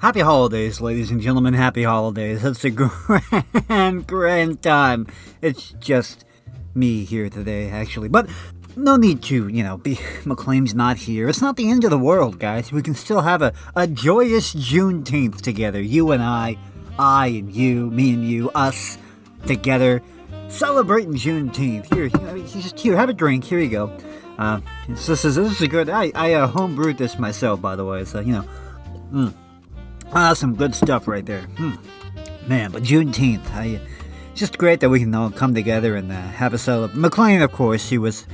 Happy holidays, ladies and gentlemen. Happy holidays. It's a grand, grand time. It's just me here today, actually. But no need to, you know, be McLean's not here. It's not the end of the world, guys. We can still have a, a joyous Juneteenth together. You and I, I and you, me and you, us together, celebrating Juneteenth. Here, here, just here, have a drink. Here you go. Uh, this is this is good. I I uh, homebrewed this myself, by the way. So you know, mm. ah, some good stuff right there. Hmm. Man, but Juneteenth, I. Just great that we can all come together and uh, have a celebration. McLean, of course, he was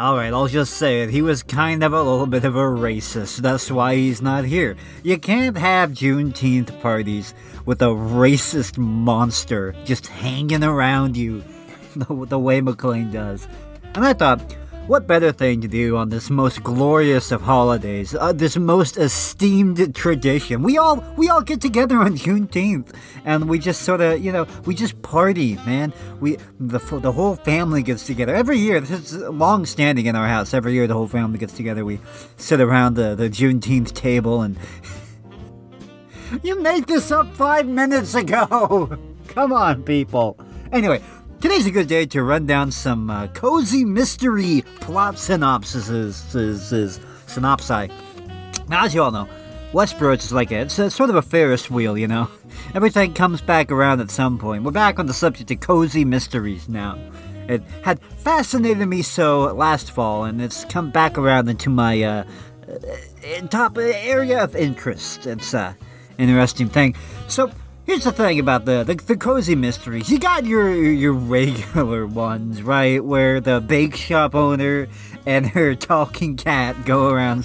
Alright, I'll just say it. He was kind of a little bit of a racist. That's why he's not here. You can't have Juneteenth parties with a racist monster just hanging around you the, the way McLean does. And I thought, what better thing to do on this most glorious of holidays, uh, this most esteemed tradition? We all we all get together on Juneteenth, and we just sort of you know we just party, man. We the the whole family gets together every year. This is long standing in our house. Every year the whole family gets together. We sit around the the Juneteenth table and. you made this up five minutes ago. Come on, people. Anyway, Today's a good day to run down some uh, cozy mystery plot synopsises. Is, is, synopsi. Now, as you all know, Westboro is like a, it's a, sort of a Ferris wheel, you know. Everything comes back around at some point. We're back on the subject of cozy mysteries now. It had fascinated me so last fall, and it's come back around into my uh, uh top area of interest. It's a uh, interesting thing. So Here's the thing about the, the, the cozy mysteries. You got your your regular ones, right? Where the bake shop owner and her talking cat go around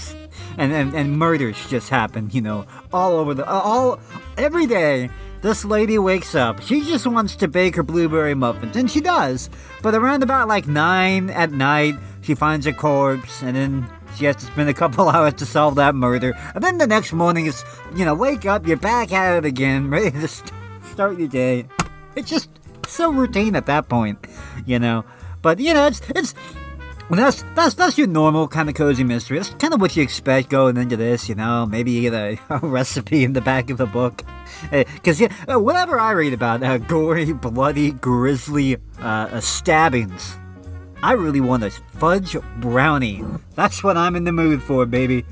and, and, and murders just happen, you know, all over the all every day. This lady wakes up. She just wants to bake her blueberry muffins, and she does. But around about like nine at night, she finds a corpse, and then she has to spend a couple hours to solve that murder. And then the next morning is, you know, wake up, you're back at it again, ready to st- start your day. It's just so routine at that point, you know. But you know, it's it's that's that's that's your normal kind of cozy mystery. That's kind of what you expect going into this, you know. Maybe you get a, a recipe in the back of the book, because yeah, uh, whatever I read about uh, gory, bloody, grisly uh, stabbings I really want a fudge brownie. That's what I'm in the mood for, baby.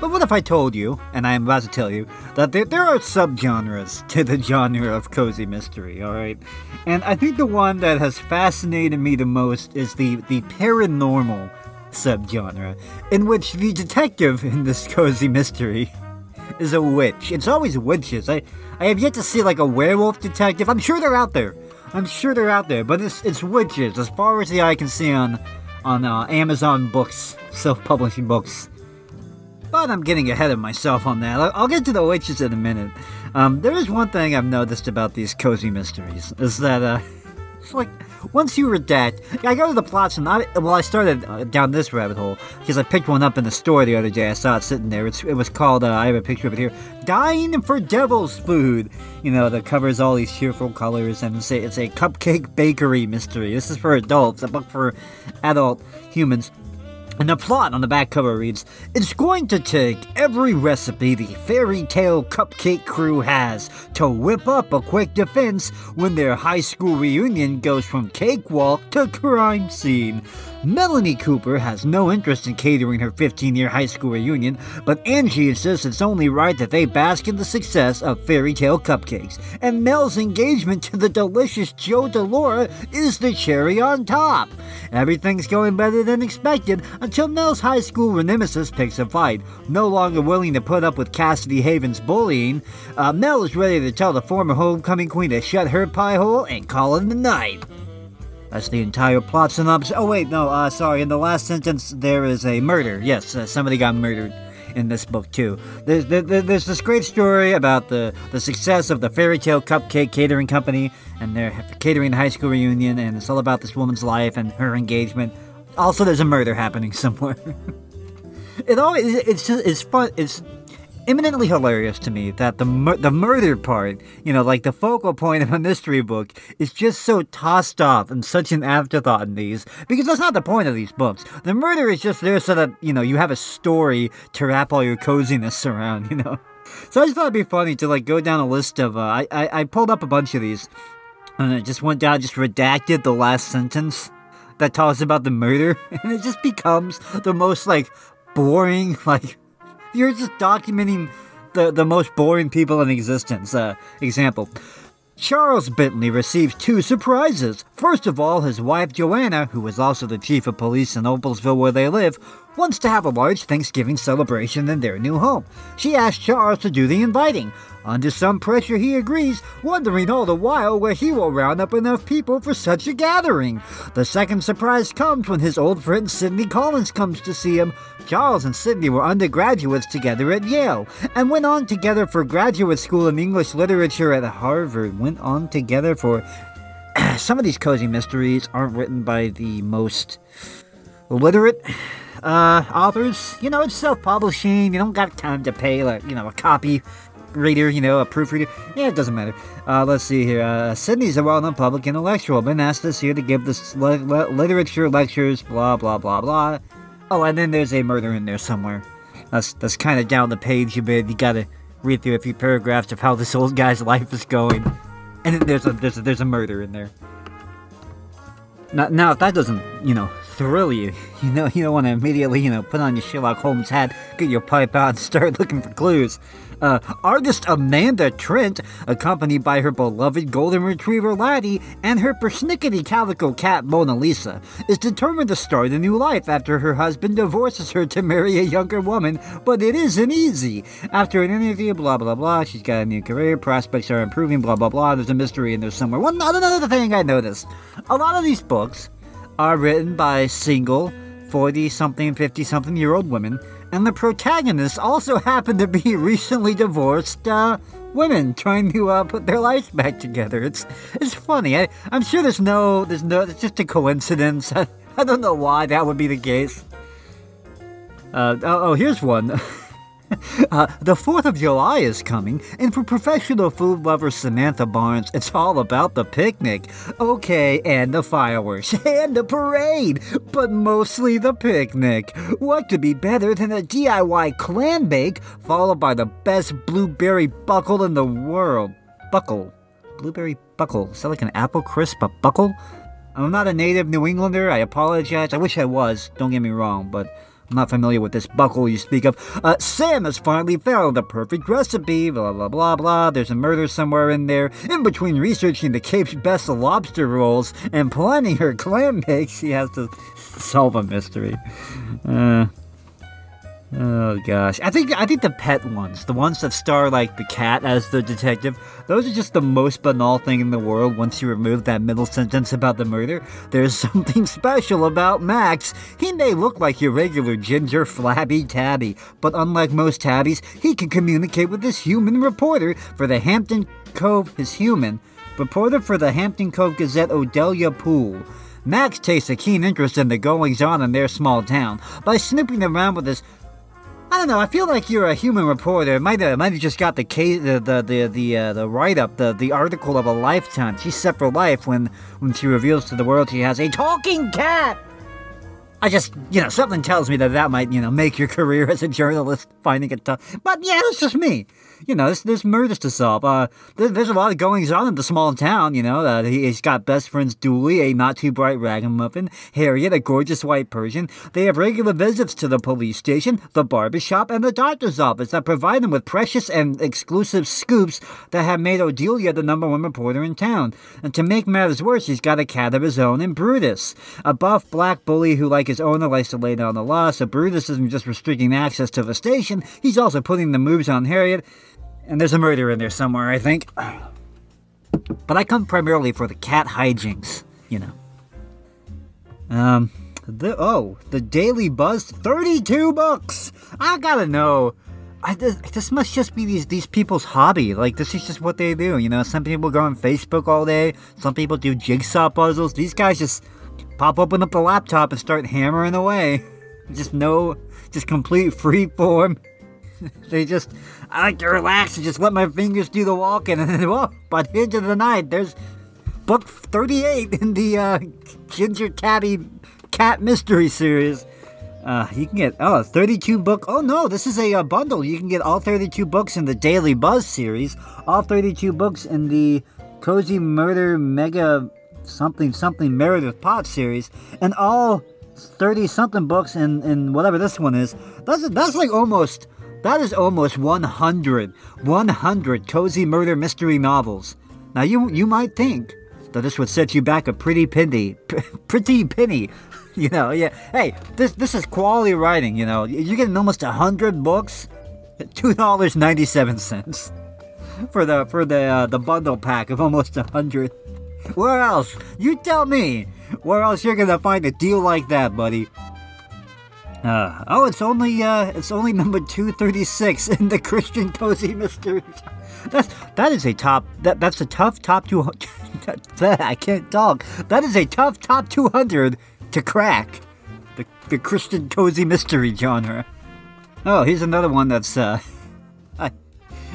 But what if I told you, and I am about to tell you, that there, there are subgenres to the genre of cozy mystery, alright? And I think the one that has fascinated me the most is the, the paranormal subgenre, in which the detective in this cozy mystery is a witch. It's always witches. I, I have yet to see like a werewolf detective. I'm sure they're out there. I'm sure they're out there, but it's it's witches as far as the eye can see on on uh, Amazon books, self-publishing books. But I'm getting ahead of myself on that. I'll, get to the witches in a minute. Um, there is one thing I've noticed about these cozy mysteries is that uh, it's like once you redact, I go to the plots and I well I started uh, down this rabbit hole because I picked one up in the store the other day. I saw it sitting there. It's, it was called uh, I have a picture of it here. Dying for Devil's Food. You know that covers all these cheerful colors and it's a, it's a cupcake bakery mystery. This is for adults. A book for adult humans. And the plot on the back cover reads It's going to take every recipe the fairy tale cupcake crew has to whip up a quick defense when their high school reunion goes from cakewalk to crime scene. Melanie Cooper has no interest in catering her 15 year high school reunion, but Angie insists it's only right that they bask in the success of fairy tale cupcakes, and Mel's engagement to the delicious Joe DeLaura is the cherry on top. Everything's going better than expected until Mel's high school nemesis picks a fight. No longer willing to put up with Cassidy Haven's bullying, uh, Mel is ready to tell the former homecoming queen to shut her pie hole and call it a night. That's the entire plot synopsis. Oh, wait, no, uh, sorry. In the last sentence, there is a murder. Yes, uh, somebody got murdered in this book, too. There's, there, there's this great story about the, the success of the Fairy Tale Cupcake Catering Company and their catering high school reunion, and it's all about this woman's life and her engagement. Also, there's a murder happening somewhere. it always, it's just, it's fun. It's, eminently hilarious to me that the mur- the murder part, you know, like the focal point of a mystery book, is just so tossed off and such an afterthought in these because that's not the point of these books. The murder is just there so that you know you have a story to wrap all your coziness around, you know. So I just thought it'd be funny to like go down a list of. Uh, I, I I pulled up a bunch of these, and I just went down, just redacted the last sentence that talks about the murder, and it just becomes the most like boring like you're just documenting the, the most boring people in existence. Uh, example. Charles Bentley receives two surprises. First of all, his wife Joanna, who is also the chief of police in Opalsville where they live, wants to have a large Thanksgiving celebration in their new home. She asks Charles to do the inviting. Under some pressure, he agrees, wondering all the while where he will round up enough people for such a gathering. The second surprise comes when his old friend Sidney Collins comes to see him. Charles and Sidney were undergraduates together at Yale and went on together for graduate school in English literature at Harvard. Went on together for. some of these cozy mysteries aren't written by the most literate uh, authors. You know, it's self-publishing. You don't got time to pay like you know a copy reader, you know, a proofreader. Yeah, it doesn't matter. Uh, let's see here. Uh, Sydney's a well-known public intellectual. Been asked this year to give this li- li- literature lectures. Blah blah blah blah. Oh, and then there's a murder in there somewhere. That's that's kind of down the page a bit. You gotta read through a few paragraphs of how this old guy's life is going, and then there's a there's a, there's a murder in there. Now, now if that doesn't, you know, thrill you, you know, you don't want to immediately, you know, put on your Sherlock Holmes hat, get your pipe out, and start looking for clues. Uh, artist Amanda Trent, accompanied by her beloved golden retriever Laddie and her persnickety calico cat Mona Lisa, is determined to start a new life after her husband divorces her to marry a younger woman, but it isn't easy. After an interview, blah blah blah, she's got a new career, prospects are improving, blah blah blah, there's a mystery in there somewhere. One another thing I noticed. A lot of these books are written by single, 40 something, 50 something year old women and the protagonists also happen to be recently divorced uh, women trying to uh, put their lives back together. It's it's funny. I, I'm sure there's no there's no it's just a coincidence. I, I don't know why that would be the case. Uh, oh, oh, here's one. Uh, the 4th of July is coming, and for professional food lover Samantha Barnes, it's all about the picnic. Okay, and the fireworks, and the parade, but mostly the picnic. What could be better than a DIY clam bake, followed by the best blueberry buckle in the world? Buckle. Blueberry buckle. Is that like an apple crisp, a buckle? I'm not a native New Englander, I apologize. I wish I was, don't get me wrong, but not familiar with this buckle you speak of. Uh, Sam has finally found the perfect recipe, blah blah blah blah. There's a murder somewhere in there. In between researching the Cape's best lobster rolls and planning her clam bake, she has to solve a mystery. Uh, Oh gosh, I think I think the pet ones, the ones that star like the cat as the detective, those are just the most banal thing in the world. Once you remove that middle sentence about the murder, there's something special about Max. He may look like your regular ginger flabby tabby, but unlike most tabbies, he can communicate with this human reporter for the Hampton Cove. His human reporter for the Hampton Cove Gazette, Odelia Poole. Max takes a keen interest in the goings on in their small town by snooping around with his I don't know. I feel like you're a human reporter. Might have, might have just got the case, the the the the, uh, the write up, the the article of a lifetime. She's set for life when when she reveals to the world she has a talking cat. I just, you know, something tells me that that might, you know, make your career as a journalist finding it tough. But yeah, it's just me you know, there's, there's murders to solve. Uh, there, there's a lot of goings on in the small town, you know. Uh, he, has got best friends Dooley, a not too bright ragamuffin, Harriet, a gorgeous white Persian. They have regular visits to the police station, the barber shop, and the doctor's office that provide them with precious and exclusive scoops that have made Odelia the number one reporter in town. And to make matters worse, he's got a cat of his own in Brutus, a buff black bully who, like his owner, likes to lay down the law. So Brutus isn't just restricting access to the station; he's also putting the moves on Harriet and there's a murder in there somewhere, I think. But I come primarily for the cat hijinks, you know. Um, the oh, the Daily Buzz, thirty-two bucks. I gotta know. I, this, this must just be these these people's hobby. Like this is just what they do. You know, some people go on Facebook all day. Some people do jigsaw puzzles. These guys just pop open up the laptop and start hammering away. Just no, just complete free form they just, I like to relax and just let my fingers do the walking, and then, well, by the end of the night, there's book 38 in the uh, Ginger Tabby Cat Mystery Series. Uh, you can get oh 32 book. Oh no, this is a, uh bundle. You can get all 32 books in the Daily Buzz series, all 32 books in the Cozy Murder Mega something something Meredith Potts series, and all 30 something books in in whatever this one is. That's that's like almost that is almost 100 100 cozy murder mystery novels. Now you you might think that this would set you back a pretty penny, pretty penny you know, yeah. Hey, this this is quality writing. You know, you're getting almost hundred books, two dollars ninety seven cents for the for the uh, the bundle pack of almost hundred. Where else? You tell me. Where else you're gonna find a deal like that, buddy? Uh, oh, it's only uh, it's only number two thirty six in the Christian Cozy Mysteries. That's that is a top that that's a tough top two. I can't talk. That is a tough top two hundred to crack the, the Christian cozy mystery genre. Oh, here's another one that's, uh,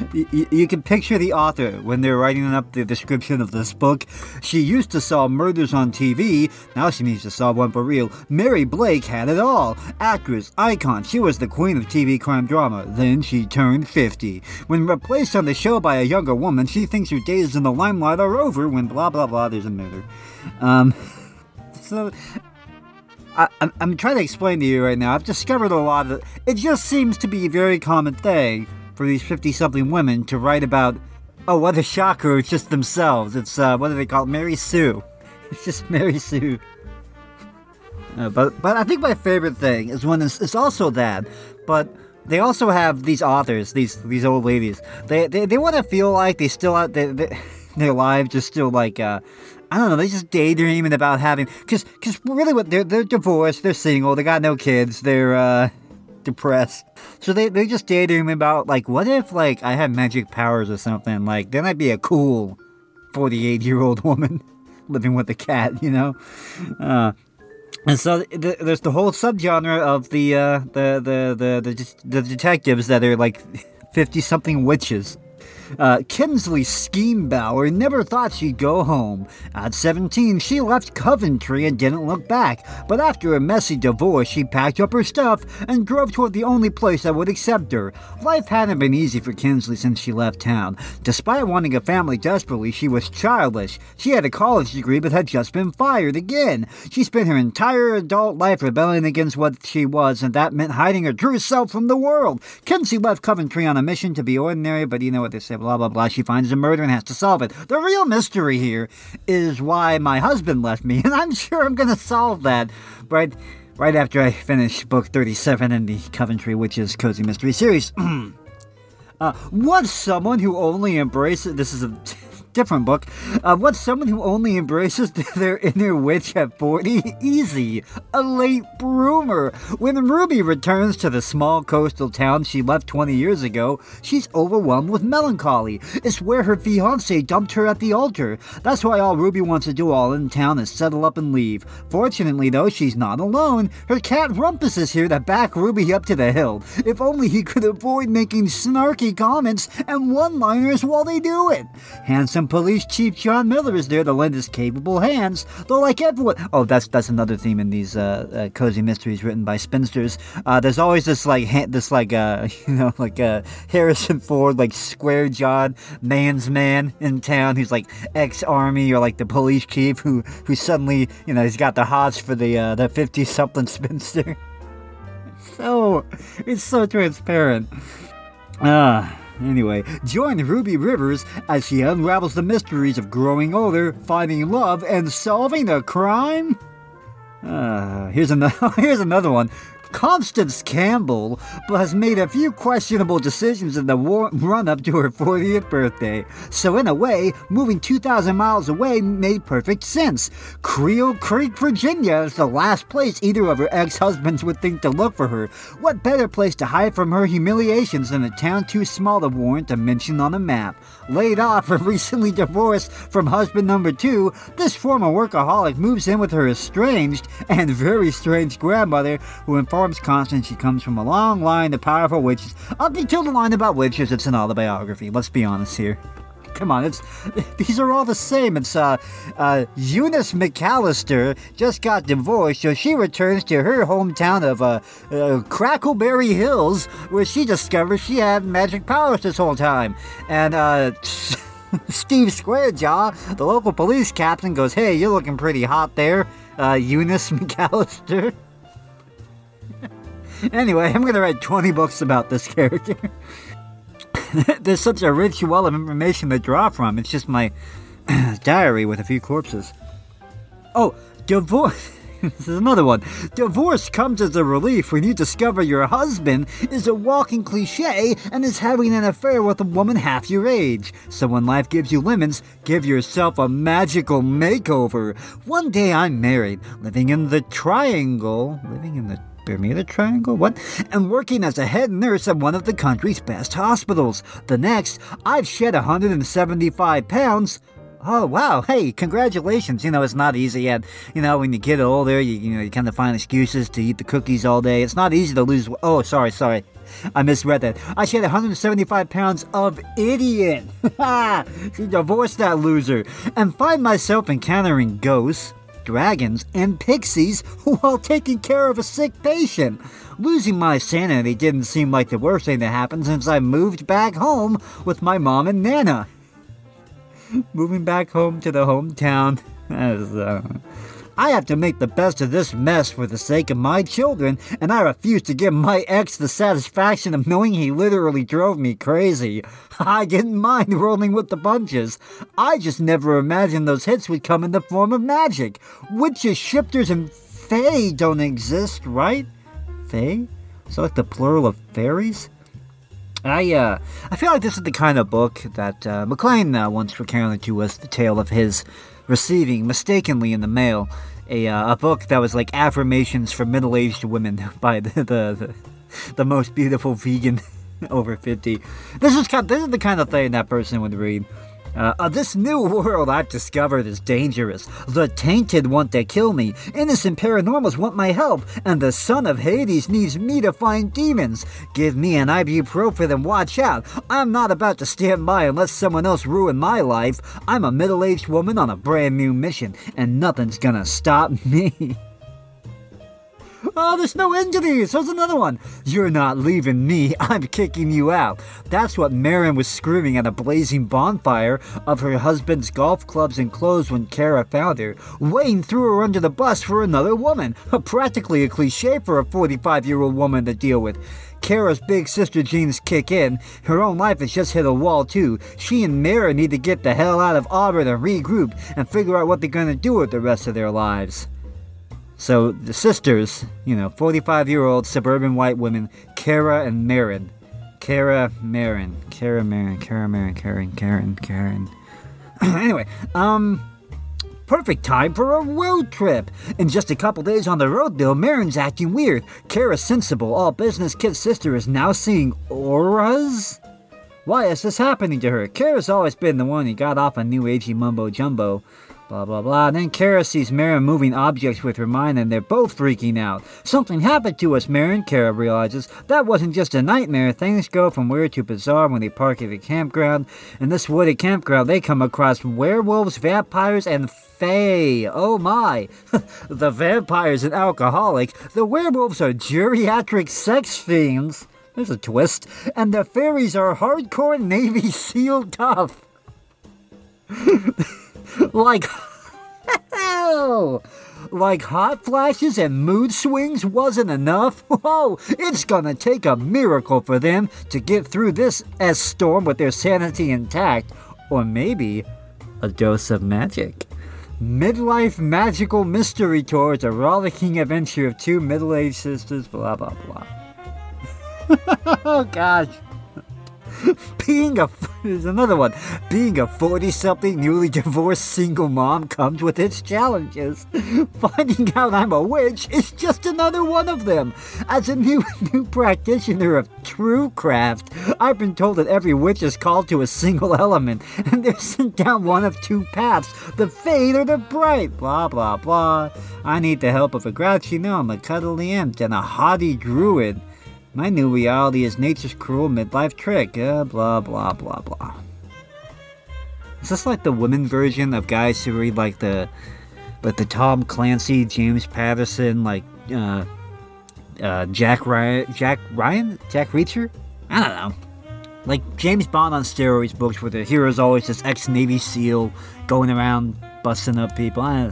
you, you can picture the author when they're writing up the description of this book. She used to solve murders on TV, now she needs to solve one for real. Mary Blake had it all. Actress, icon, she was the queen of TV crime drama. Then she turned 50. When replaced on the show by a younger woman, she thinks her days in the limelight are over when blah blah blah, there's a murder. Um, so I, am I'm trying to explain to you right now. I've discovered a lot of it. It just seems to be a very common thing for these 50 something women to write about, oh, what a shocker, it's just themselves. It's, uh, what do they call it? Mary Sue. It's just Mary Sue. Uh, but, but I think my favorite thing is when it's, it's also that, but they also have these authors, these these old ladies. They they, they want to feel like they still out they, they, their lives just still like uh, I don't know, they just daydreaming about having, cause, cause really what, they're, they're divorced, they're single, they got no kids, they're, uh, depressed. So they, they just daydreaming about, like, what if, like, I had magic powers or something, like, then I'd be a cool 48 year old woman living with a cat, you know? Uh, and so th- there's the whole subgenre of the, uh, the, the, the, the, the detectives that are, like, 50 something witches. Uh, Kinsley Schemebauer never thought she'd go home. At 17, she left Coventry and didn't look back, but after a messy divorce, she packed up her stuff and drove toward the only place that would accept her. Life hadn't been easy for Kinsley since she left town. Despite wanting a family desperately, she was childless. She had a college degree but had just been fired again. She spent her entire adult life rebelling against what she was, and that meant hiding her true self from the world. Kinsley left Coventry on a mission to be ordinary, but you know what they say blah, blah, blah. She finds a murder and has to solve it. The real mystery here is why my husband left me, and I'm sure I'm going to solve that right, right after I finish book 37 in the Coventry Witches Cozy Mystery series. uh, what's someone who only embraces. This is a different book. Uh, what's someone who only embraces their inner witch at 40? Easy. A late bloomer. When Ruby returns to the small coastal town she left 20 years ago, she's overwhelmed with melancholy. It's where her fiance dumped her at the altar. That's why all Ruby wants to do all in town is settle up and leave. Fortunately, though, she's not alone. Her cat Rumpus is here to back Ruby up to the hill. If only he could avoid making snarky comments and one liners while they do it. Handsome Police Chief John Miller is there to lend his capable hands, though like everyone... Oh, that's that's another theme in these uh, uh, cozy mysteries written by spinsters. Uh, there's always this like ha- this like uh you know like uh, Harrison Ford like square jawed man's man in town who's like ex army or like the police chief who who suddenly you know he's got the hots for the uh, the fifty something spinster. so it's so transparent. Ah. Anyway, join Ruby Rivers as she unravels the mysteries of growing older, finding love, and solving a crime. Uh, here's another. Here's another one. Constance Campbell has made a few questionable decisions in the run up to her 40th birthday. So, in a way, moving 2,000 miles away made perfect sense. Creel Creek, Virginia is the last place either of her ex husbands would think to look for her. What better place to hide from her humiliations than a town too small to warrant a mention on a map? Laid off or recently divorced from husband number two, this former workaholic moves in with her estranged and very strange grandmother who informs storms constant. She comes from a long line of powerful witches. Up until the line about witches, it's an autobiography. Let's be honest here. Come on, it's these are all the same. It's uh, uh, Eunice McAllister just got divorced, so she returns to her hometown of uh, uh, Crackleberry Hills, where she discovers she had magic powers this whole time. And uh, Steve Squarejaw, the local police captain, goes, "Hey, you're looking pretty hot there, uh, Eunice McAllister." Anyway, I'm gonna write 20 books about this character. There's such a rich well of information to draw from. It's just my diary with a few corpses. Oh, divorce. this is another one. Divorce comes as a relief when you discover your husband is a walking cliche and is having an affair with a woman half your age. So when life gives you lemons, give yourself a magical makeover. One day I'm married, living in the triangle. Living in the Bermuda Triangle? What? And working as a head nurse at one of the country's best hospitals. The next, I've shed 175 pounds. Oh wow! Hey, congratulations! You know it's not easy. And you know when you get older, you you know you kind of find excuses to eat the cookies all day. It's not easy to lose. Oh, sorry, sorry, I misread that. I shed 175 pounds of idiot. she divorced that loser, and find myself encountering ghosts, dragons, and pixies while taking care of a sick patient. Losing my sanity didn't seem like the worst thing that happened since I moved back home with my mom and Nana. Moving back home to the hometown. As, uh, I have to make the best of this mess for the sake of my children, and I refuse to give my ex the satisfaction of knowing he literally drove me crazy. I didn't mind rolling with the punches. I just never imagined those hits would come in the form of magic. Witches, shifters, and fae don't exist, right? Fae? Is that like the plural of fairies? I uh, I feel like this is the kind of book that uh, McLean uh, once recounted to us the tale of his receiving mistakenly in the mail a uh, a book that was like affirmations for middle aged women by the the, the, the most beautiful vegan over fifty. This is kind this is the kind of thing that person would read. Uh, uh, this new world I've discovered is dangerous. The tainted want to kill me. Innocent paranormals want my help. And the son of Hades needs me to find demons. Give me an ibuprofen and watch out. I'm not about to stand by let someone else ruin my life. I'm a middle aged woman on a brand new mission, and nothing's gonna stop me. Oh, there's no these. There's another one. You're not leaving me. I'm kicking you out. That's what Marin was screaming at a blazing bonfire of her husband's golf clubs and clothes when Kara found her. Wayne threw her under the bus for another woman. Practically a cliche for a 45 year old woman to deal with. Kara's big sister genes kick in. Her own life has just hit a wall, too. She and Mara need to get the hell out of Auburn and regroup and figure out what they're going to do with the rest of their lives. So the sisters, you know, 45 year old suburban white women, Kara and Marin. Kara Marin. Kara Marin. Kara Marin. Karen. Karen. Karen. anyway, um. Perfect time for a road trip. In just a couple days on the road, though, Marin's acting weird. Kara's sensible. All business kid sister is now seeing auras? Why is this happening to her? Kara's always been the one who got off on new agey mumbo jumbo. Blah blah blah. Then Kara sees Marin moving objects with her mind and they're both freaking out. Something happened to us, Marin, Kara realizes. That wasn't just a nightmare. Things go from weird to bizarre when they park at the campground. In this wooded campground, they come across werewolves, vampires, and fae. Oh my! the vampires an alcoholic. The werewolves are geriatric sex fiends. There's a twist. And the fairies are hardcore Navy SEAL tough. like like hot flashes and mood swings wasn't enough. Oh, it's gonna take a miracle for them to get through this S storm with their sanity intact, or maybe a dose of magic. Midlife Magical Mystery Tour is a rollicking adventure of two middle aged sisters, blah blah blah. oh gosh. Being a There's another one. Being a 40 something newly divorced single mom comes with its challenges. Finding out I'm a witch is just another one of them. As a new new practitioner of true craft, I've been told that every witch is called to a single element, and they're sent down one of two paths the fade or the bright. Blah blah blah. I need the help of a grouchy gnome, a cuddly imp, and a haughty druid. My new reality is nature's cruel midlife trick. Uh, blah blah blah blah. Is this like the women version of guys who read like the, like the Tom Clancy, James Patterson, like uh, uh, Jack Ryan, Jack Ryan, Jack Reacher? I don't know. Like James Bond on steroids books where the hero's always this ex-Navy SEAL going around busting up people.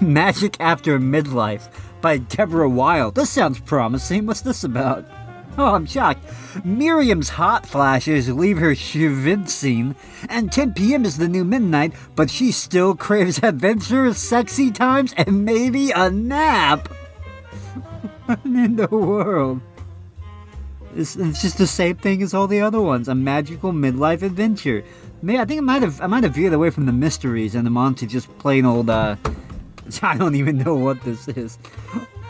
Magic After Midlife by Deborah Wilde. This sounds promising. What's this about? Oh, I'm shocked. Miriam's hot flashes leave her scene, and 10 p.m. is the new midnight, but she still craves adventure, sexy times, and maybe a nap. in the world? It's, it's just the same thing as all the other ones. A magical midlife adventure. Maybe I think I might have I might have veered away from the mysteries and I'm just plain old uh, I don't even know what this is.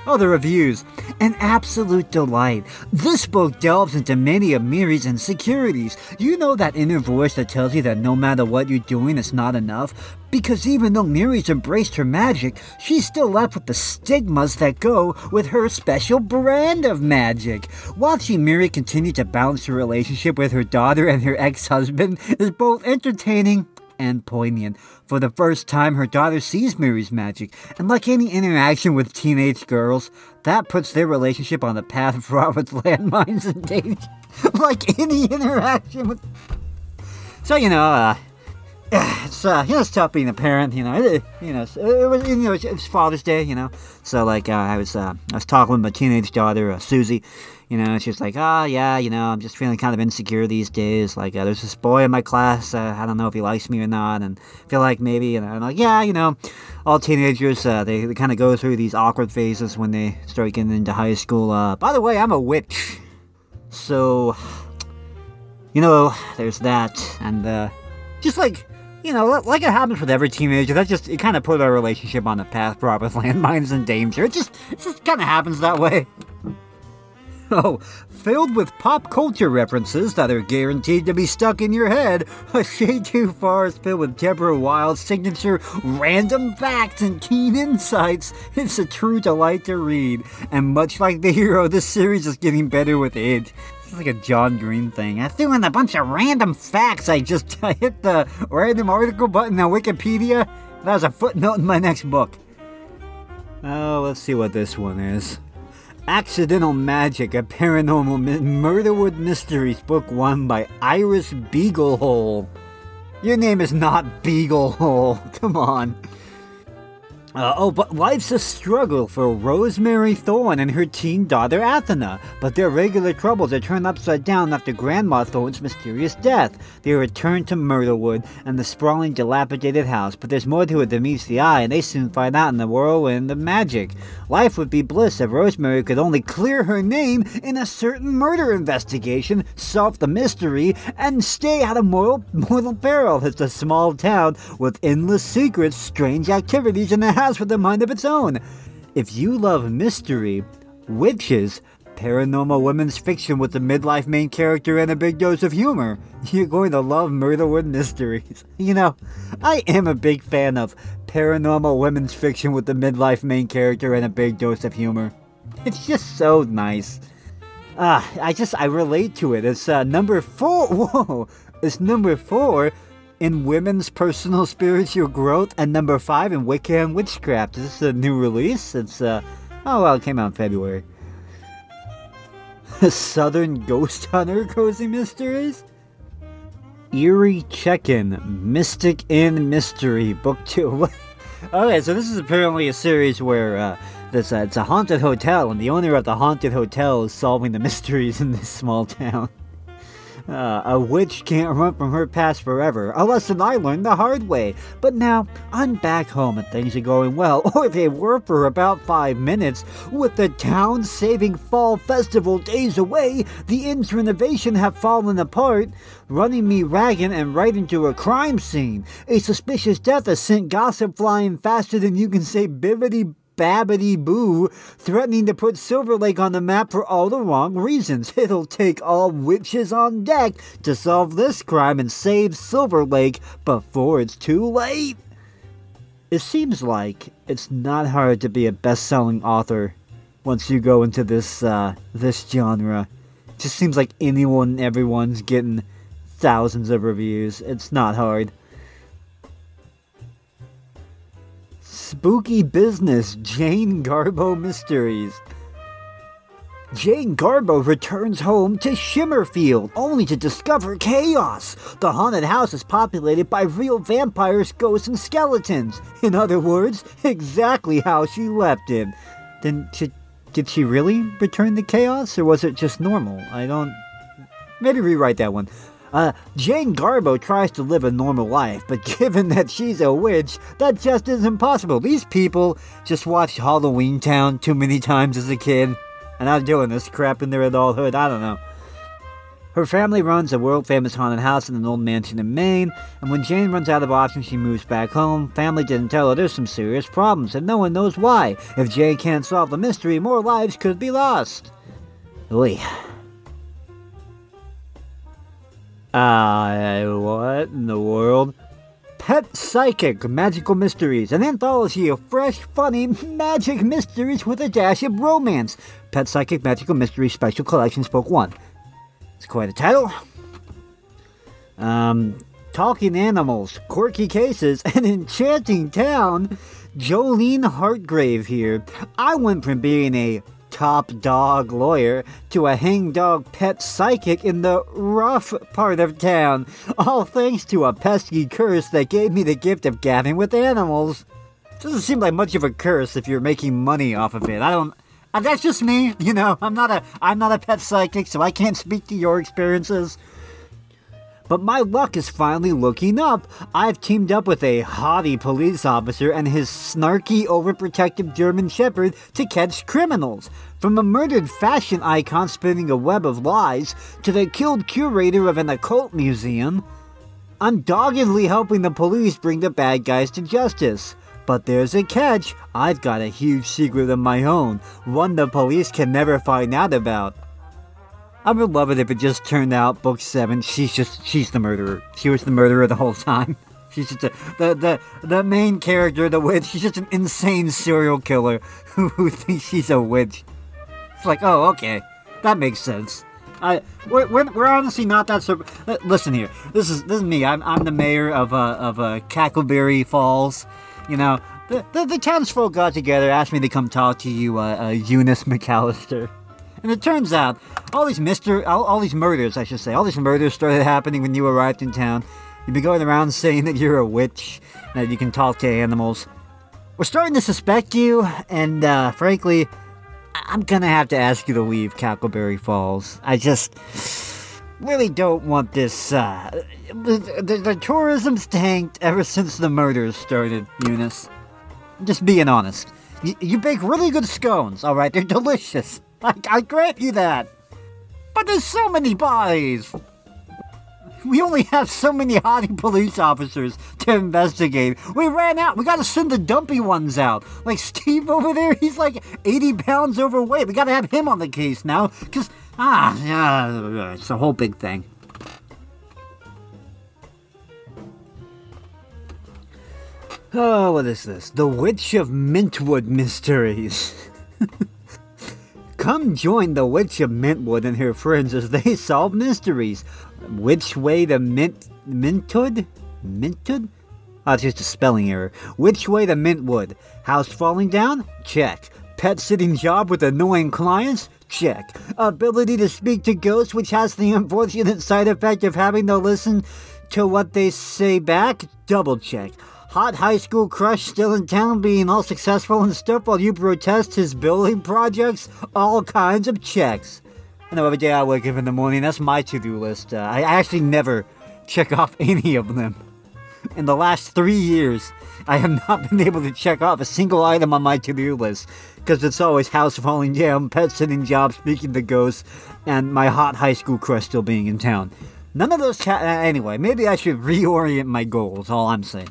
Oh, the reviews. An absolute delight. This book delves into many of Miri's insecurities. You know that inner voice that tells you that no matter what you're doing, it's not enough? Because even though Miri's embraced her magic, she's still left with the stigmas that go with her special brand of magic. Watching Miri continue to balance her relationship with her daughter and her ex husband is both entertaining and poignant. For the first time, her daughter sees Mary's magic, and like any interaction with teenage girls, that puts their relationship on the path of Robert's landmines and danger. like any interaction with. So, you know, uh, it's uh, you know, it's tough being a parent. You know, it, you know, it was you know it was Father's Day. You know, so like uh, I was uh, I was talking with my teenage daughter uh, Susie, you know, she's like, oh, yeah, you know, I'm just feeling kind of insecure these days. Like, uh, there's this boy in my class. Uh, I don't know if he likes me or not. And I feel like maybe, and I'm like, yeah, you know, all teenagers, uh, they, they kind of go through these awkward phases when they start getting into high school. Uh, by the way, I'm a witch. So, you know, there's that. And, uh, just like, you know, like it happens with every teenager, that just, it kind of put our relationship on a path fraught with landmines and danger. It just, it just kind of happens that way. Oh, filled with pop culture references that are guaranteed to be stuck in your head, A Shade Too Far is filled with Deborah Wilde's signature random facts and keen insights. It's a true delight to read, and much like the hero, this series is getting better with age. It's like a John Green thing. I threw in a bunch of random facts. I just I hit the random article button on Wikipedia. That was a footnote in my next book. Oh, let's see what this one is. Accidental Magic, a Paranormal Mi- Murderwood Mysteries, Book 1 by Iris Beaglehole. Your name is not Beaglehole, come on. Uh, oh, but life's a struggle for Rosemary Thorn and her teen daughter Athena. But their regular troubles are turned upside down after Grandma Thorn's mysterious death. They return to Murderwood and the sprawling, dilapidated house. But there's more to it than meets the eye, and they soon find out in the whirlwind of magic. Life would be bliss if Rosemary could only clear her name in a certain murder investigation, solve the mystery, and stay out of mortal, mortal peril. It's a small town with endless secrets, strange activities, and a has with a mind of its own. If you love mystery, witches, paranormal women's fiction with a midlife main character and a big dose of humor, you're going to love Murderwood Mysteries. You know, I am a big fan of paranormal women's fiction with a midlife main character and a big dose of humor. It's just so nice. Ah, I just I relate to it. It's uh, number four. Whoa, it's number four in Women's Personal Spiritual Growth, and number five in Wiccan Witchcraft. This is a new release. It's, uh, oh, well, it came out in February. Southern Ghost Hunter Cozy Mysteries? Eerie Check-In, Mystic Inn Mystery, Book 2. okay, so this is apparently a series where, uh, this, uh, it's a haunted hotel, and the owner of the haunted hotel is solving the mysteries in this small town. Uh, a witch can't run from her past forever, a lesson I learned the hard way. But now, I'm back home and things are going well, or they were for about five minutes. With the town saving fall festival days away, the inn's renovation have fallen apart, running me ragged and right into a crime scene. A suspicious death has sent gossip flying faster than you can say bibbity Babbity Boo, threatening to put Silver Lake on the map for all the wrong reasons. It'll take all witches on deck to solve this crime and save Silver Lake before it's too late. It seems like it's not hard to be a best-selling author once you go into this uh, this genre. Just seems like anyone and everyone's getting thousands of reviews. It's not hard. Spooky Business Jane Garbo Mysteries. Jane Garbo returns home to Shimmerfield, only to discover chaos. The haunted house is populated by real vampires, ghosts, and skeletons. In other words, exactly how she left it. Then, she, did she really return the chaos, or was it just normal? I don't. Maybe rewrite that one. Uh, Jane Garbo tries to live a normal life, but given that she's a witch, that just isn't possible. These people just watched Halloweentown too many times as a kid, and are doing this crap in their adulthood. I don't know. Her family runs a world famous haunted house in an old mansion in Maine, and when Jane runs out of options, she moves back home. Family didn't tell her there's some serious problems, and no one knows why. If Jane can't solve the mystery, more lives could be lost. Oy. Uh, what in the world? Pet Psychic Magical Mysteries, an anthology of fresh, funny magic mysteries with a dash of romance. Pet Psychic Magical Mysteries Special Collections Book 1. It's quite a title. Um, Talking Animals, Quirky Cases, an Enchanting Town. Jolene Hartgrave here. I went from being a top dog lawyer to a hangdog pet psychic in the rough part of town, all thanks to a pesky curse that gave me the gift of gabbing with animals. Doesn't seem like much of a curse if you're making money off of it. I don't. Uh, that's just me, you know. I'm not a I'm not a pet psychic, so I can't speak to your experiences. But my luck is finally looking up. I've teamed up with a haughty police officer and his snarky, overprotective German Shepherd to catch criminals. From a murdered fashion icon spinning a web of lies to the killed curator of an occult museum, I'm doggedly helping the police bring the bad guys to justice. But there's a catch. I've got a huge secret of my own, one the police can never find out about. I would love it if it just turned out book seven. She's just she's the murderer. She was the murderer the whole time. She's just a, the the the main character, the witch. She's just an insane serial killer who, who thinks she's a witch. It's like, oh, okay, that makes sense. I we're, we're, we're honestly not that sur- Listen here, this is this is me. I'm I'm the mayor of uh of uh Cackleberry Falls. You know, the the, the townsfolk got together, asked me to come talk to you, uh, uh Eunice McAllister. And it turns out all these mister all, all these murders, I should say, all these murders started happening when you arrived in town. You've been going around saying that you're a witch, that you can talk to animals. We're starting to suspect you, and uh, frankly, I'm gonna have to ask you to leave Cackleberry Falls. I just really don't want this. Uh, the, the, the tourism's tanked ever since the murders started, Eunice. Just being honest. You, you bake really good scones, alright? They're delicious. I, I grant you that. But there's so many bodies. We only have so many haughty police officers to investigate. We ran out. We gotta send the dumpy ones out. Like Steve over there, he's like 80 pounds overweight. We gotta have him on the case now. Cause, ah, yeah, it's a whole big thing. Oh, what is this? The Witch of Mintwood Mysteries. Come join the Witch of Mintwood and her friends as they solve mysteries. Which way to Mint Mintwood? Mintwood? Oh, ah, just a spelling error. Which way to Mintwood? House falling down? Check. Pet sitting job with annoying clients? Check. Ability to speak to ghosts, which has the unfortunate side effect of having to listen to what they say back? Double check. Hot high school crush still in town being all successful and stuff while you protest his building projects? All kinds of checks. I know every day I wake up in the morning, that's my to do list. Uh, I actually never check off any of them. In the last three years, I have not been able to check off a single item on my to do list because it's always house falling down, pet sitting job, speaking to ghosts, and my hot high school crush still being in town. None of those. Ca- uh, anyway, maybe I should reorient my goals. All I'm saying.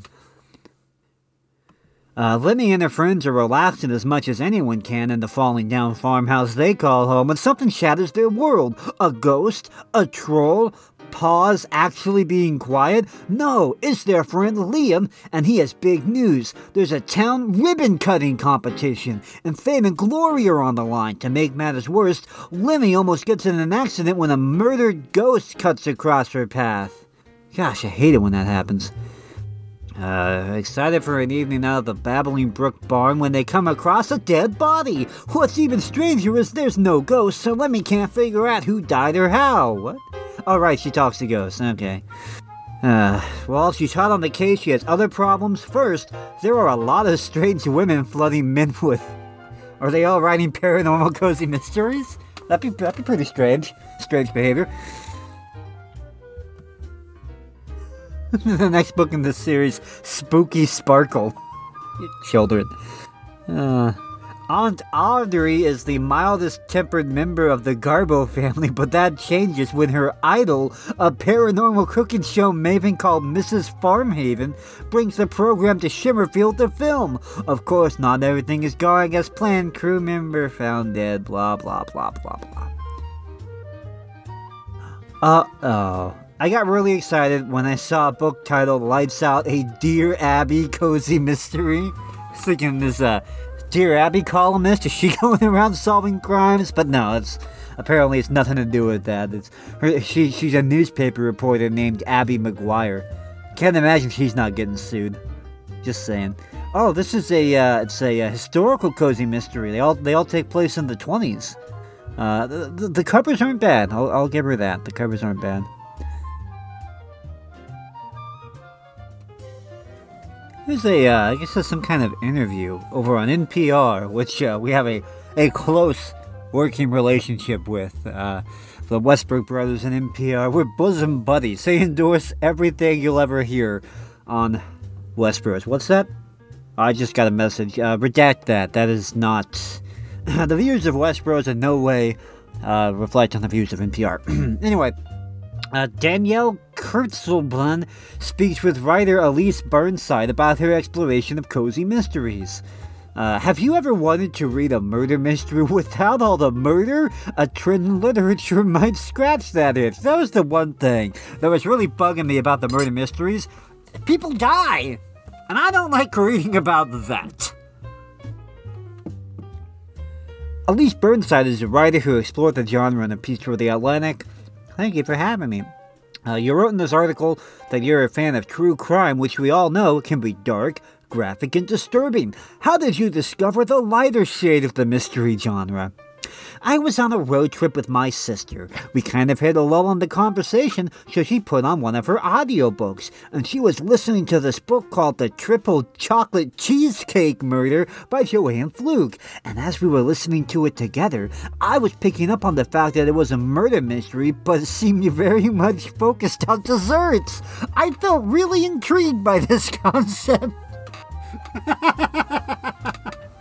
Uh, and her friends are relaxing as much as anyone can in the falling down farmhouse they call home when something shatters their world. A ghost? A troll? Pause actually being quiet? No, it's their friend Liam, and he has big news. There's a town ribbon cutting competition, and fame and glory are on the line. To make matters worse, Lemmy almost gets in an accident when a murdered ghost cuts across her path. Gosh, I hate it when that happens. Uh, excited for an evening out of the Babbling Brook barn when they come across a dead body. What's even stranger is there's no ghost, so Lemmy can't figure out who died or how. What? Oh, right, she talks to ghosts. Okay. Uh, while she's hot on the case, she has other problems. First, there are a lot of strange women flooding Mintwood. Are they all writing paranormal cozy mysteries? That'd be, that'd be pretty strange. Strange behavior. the next book in this series, Spooky Sparkle. Children. Uh, Aunt Audrey is the mildest tempered member of the Garbo family, but that changes when her idol, a paranormal cooking show maven called Mrs. Farmhaven, brings the program to Shimmerfield to film. Of course, not everything is going as planned. Crew member found dead, blah blah blah blah blah. Uh oh. I got really excited when I saw a book titled Lights Out, a Dear Abby cozy mystery. Thinking this, uh, Dear Abby columnist, is she going around solving crimes? But no, it's apparently it's nothing to do with that. It's her, she, she's a newspaper reporter named Abby McGuire. Can't imagine she's not getting sued. Just saying. Oh, this is a uh, it's a, uh, historical cozy mystery. They all they all take place in the 20s. Uh, the, the, the covers aren't bad. I'll, I'll give her that. The covers aren't bad. There's a, uh, I guess there's some kind of interview over on NPR, which uh, we have a, a close working relationship with. Uh, the Westbrook brothers and NPR, we're bosom buddies. They endorse everything you'll ever hear on Westbrook. What's that? I just got a message. Uh, redact that. That is not. the views of Westbrook in no way uh, reflect on the views of NPR. anyway. Uh, Danielle Kurtzleben speaks with writer Elise Burnside about her exploration of cozy mysteries. Uh, have you ever wanted to read a murder mystery without all the murder? A trend in literature might scratch that itch. That was the one thing that was really bugging me about the murder mysteries. People die! And I don't like reading about that. Elise Burnside is a writer who explored the genre in a piece for The Atlantic. Thank you for having me. Uh, you wrote in this article that you're a fan of true crime, which we all know can be dark, graphic, and disturbing. How did you discover the lighter shade of the mystery genre? I was on a road trip with my sister. We kind of hit a lull in the conversation, so she put on one of her audiobooks, and she was listening to this book called The Triple Chocolate Cheesecake Murder by Joanne Fluke. And as we were listening to it together, I was picking up on the fact that it was a murder mystery, but seemed very much focused on desserts. I felt really intrigued by this concept.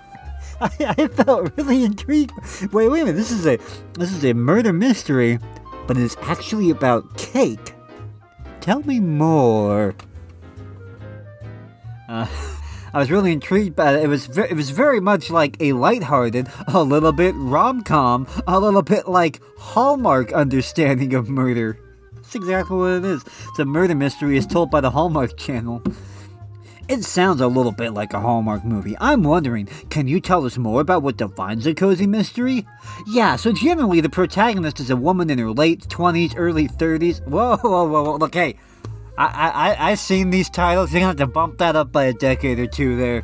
I, I felt really intrigued. Wait, wait a minute. This is a this is a murder mystery, but it's actually about cake. Tell me more. Uh, I was really intrigued by it. It was ve- it was very much like a lighthearted, a little bit rom com, a little bit like Hallmark understanding of murder. That's exactly what it is. It's a murder mystery as told by the Hallmark Channel. It sounds a little bit like a Hallmark movie. I'm wondering, can you tell us more about what defines a cozy mystery? Yeah, so generally the protagonist is a woman in her late 20s, early 30s. Whoa, whoa, whoa, whoa. look, hey, I, I, I've seen these titles. You're gonna have to bump that up by a decade or two there.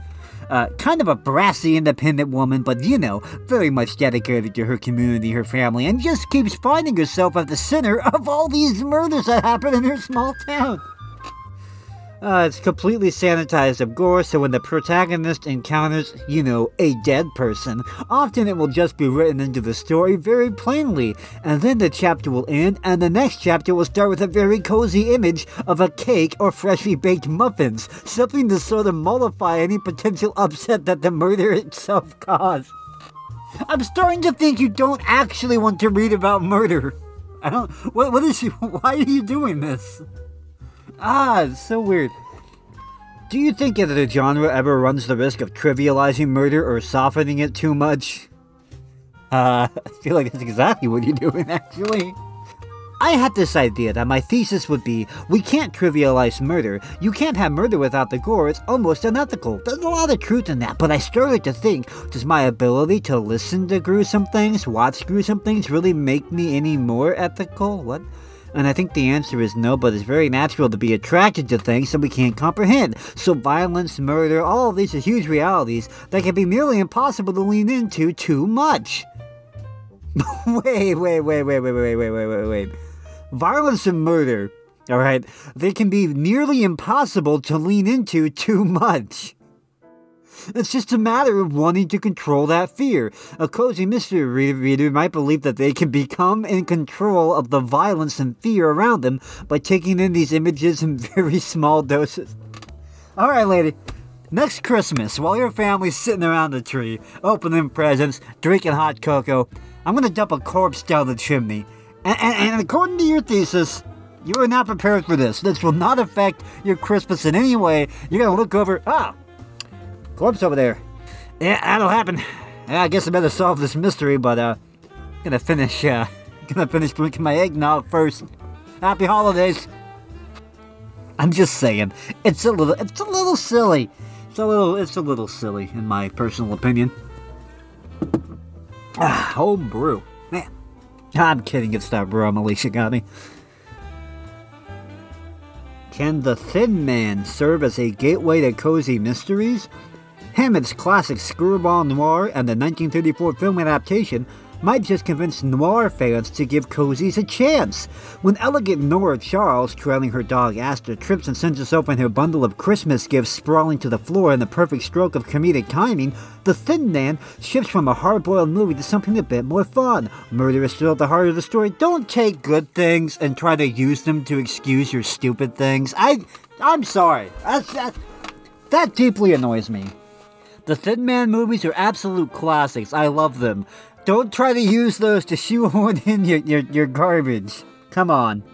Uh, kind of a brassy, independent woman, but you know, very much dedicated to her community, her family, and just keeps finding herself at the center of all these murders that happen in her small town. Uh, it's completely sanitized of gore, so when the protagonist encounters, you know, a dead person, often it will just be written into the story very plainly, and then the chapter will end, and the next chapter will start with a very cozy image of a cake or freshly baked muffins, something to sort of mollify any potential upset that the murder itself caused. I'm starting to think you don't actually want to read about murder. I don't. What? What is you? Why are you doing this? Ah, it's so weird. Do you think that the genre ever runs the risk of trivializing murder or softening it too much? Uh, I feel like that's exactly what you're doing, actually. I had this idea that my thesis would be we can't trivialize murder. You can't have murder without the gore. It's almost unethical. There's a lot of truth in that, but I started to think does my ability to listen to gruesome things, watch gruesome things, really make me any more ethical? What? And I think the answer is no, but it's very natural to be attracted to things that we can't comprehend. So violence, murder, all of these are huge realities that can be nearly impossible to lean into too much. wait, wait, wait, wait, wait, wait, wait, wait, wait, wait. Violence and murder, alright, they can be nearly impossible to lean into too much. It's just a matter of wanting to control that fear. A cozy mystery reader might believe that they can become in control of the violence and fear around them by taking in these images in very small doses. Alright, lady. Next Christmas, while your family's sitting around the tree, opening presents, drinking hot cocoa, I'm gonna dump a corpse down the chimney. And, and, and according to your thesis, you are not prepared for this. This will not affect your Christmas in any way. You're gonna look over, ah, corpse over there. Yeah, that'll happen. I guess I better solve this mystery, but uh, gonna finish. Uh, gonna finish drinking my eggnog first. Happy holidays. I'm just saying, it's a little, it's a little silly. It's a little, it's a little silly in my personal opinion. Ah, home brew, man. I'm kidding. It's that brew Alicia got me. Can the Thin Man serve as a gateway to cozy mysteries? Hammett's classic screwball noir and the 1934 film adaptation might just convince noir fans to give cozies a chance. When elegant Nora Charles, trailing her dog Asta, trips and sends herself and her bundle of Christmas gifts sprawling to the floor in the perfect stroke of comedic timing, the Thin Man shifts from a hard-boiled movie to something a bit more fun. Murder is still at the heart of the story. Don't take good things and try to use them to excuse your stupid things. I, I'm sorry. That, that deeply annoys me. The Thin Man movies are absolute classics. I love them. Don't try to use those to shoehorn in your, your, your garbage. Come on.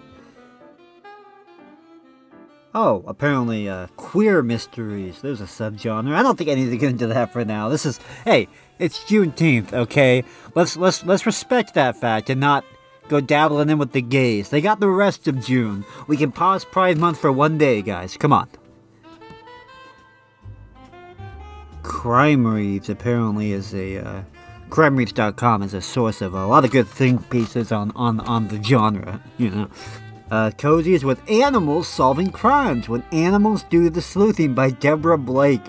Oh, apparently, uh, queer mysteries. There's a subgenre. I don't think I need to get into that for now. This is, hey, it's Juneteenth, okay? Let's let's let's respect that fact and not go dabbling in with the gays. They got the rest of June. We can pause Pride Month for one day, guys. Come on. Crime Reads apparently is a uh, crimereads.com is a source of a lot of good think pieces on, on, on the genre, you know. Uh, Cozy is with Animals Solving Crimes When Animals Do the Sleuthing by Deborah Blake.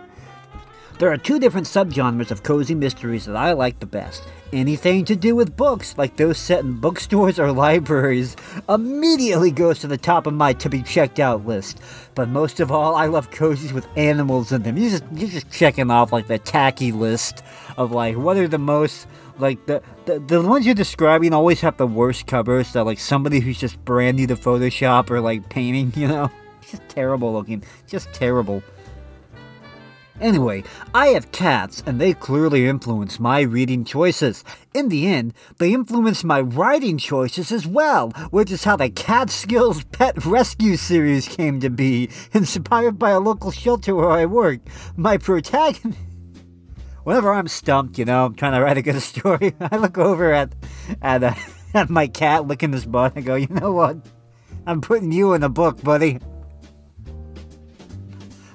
There are two different subgenres of cozy mysteries that I like the best. Anything to do with books, like those set in bookstores or libraries, immediately goes to the top of my to be checked out list. But most of all, I love cozies with animals in them. You just you're just checking off like the tacky list of like what are the most like the, the the ones you're describing always have the worst covers that like somebody who's just brand new to Photoshop or like painting, you know? Just terrible looking. Just terrible. Anyway, I have cats, and they clearly influence my reading choices. In the end, they influence my writing choices as well, which is how the Catskills Pet Rescue series came to be, inspired by a local shelter where I work. My protagonist. Whenever I'm stumped, you know, I'm trying to write a good story, I look over at at, uh, at my cat licking his butt and go, you know what? I'm putting you in a book, buddy.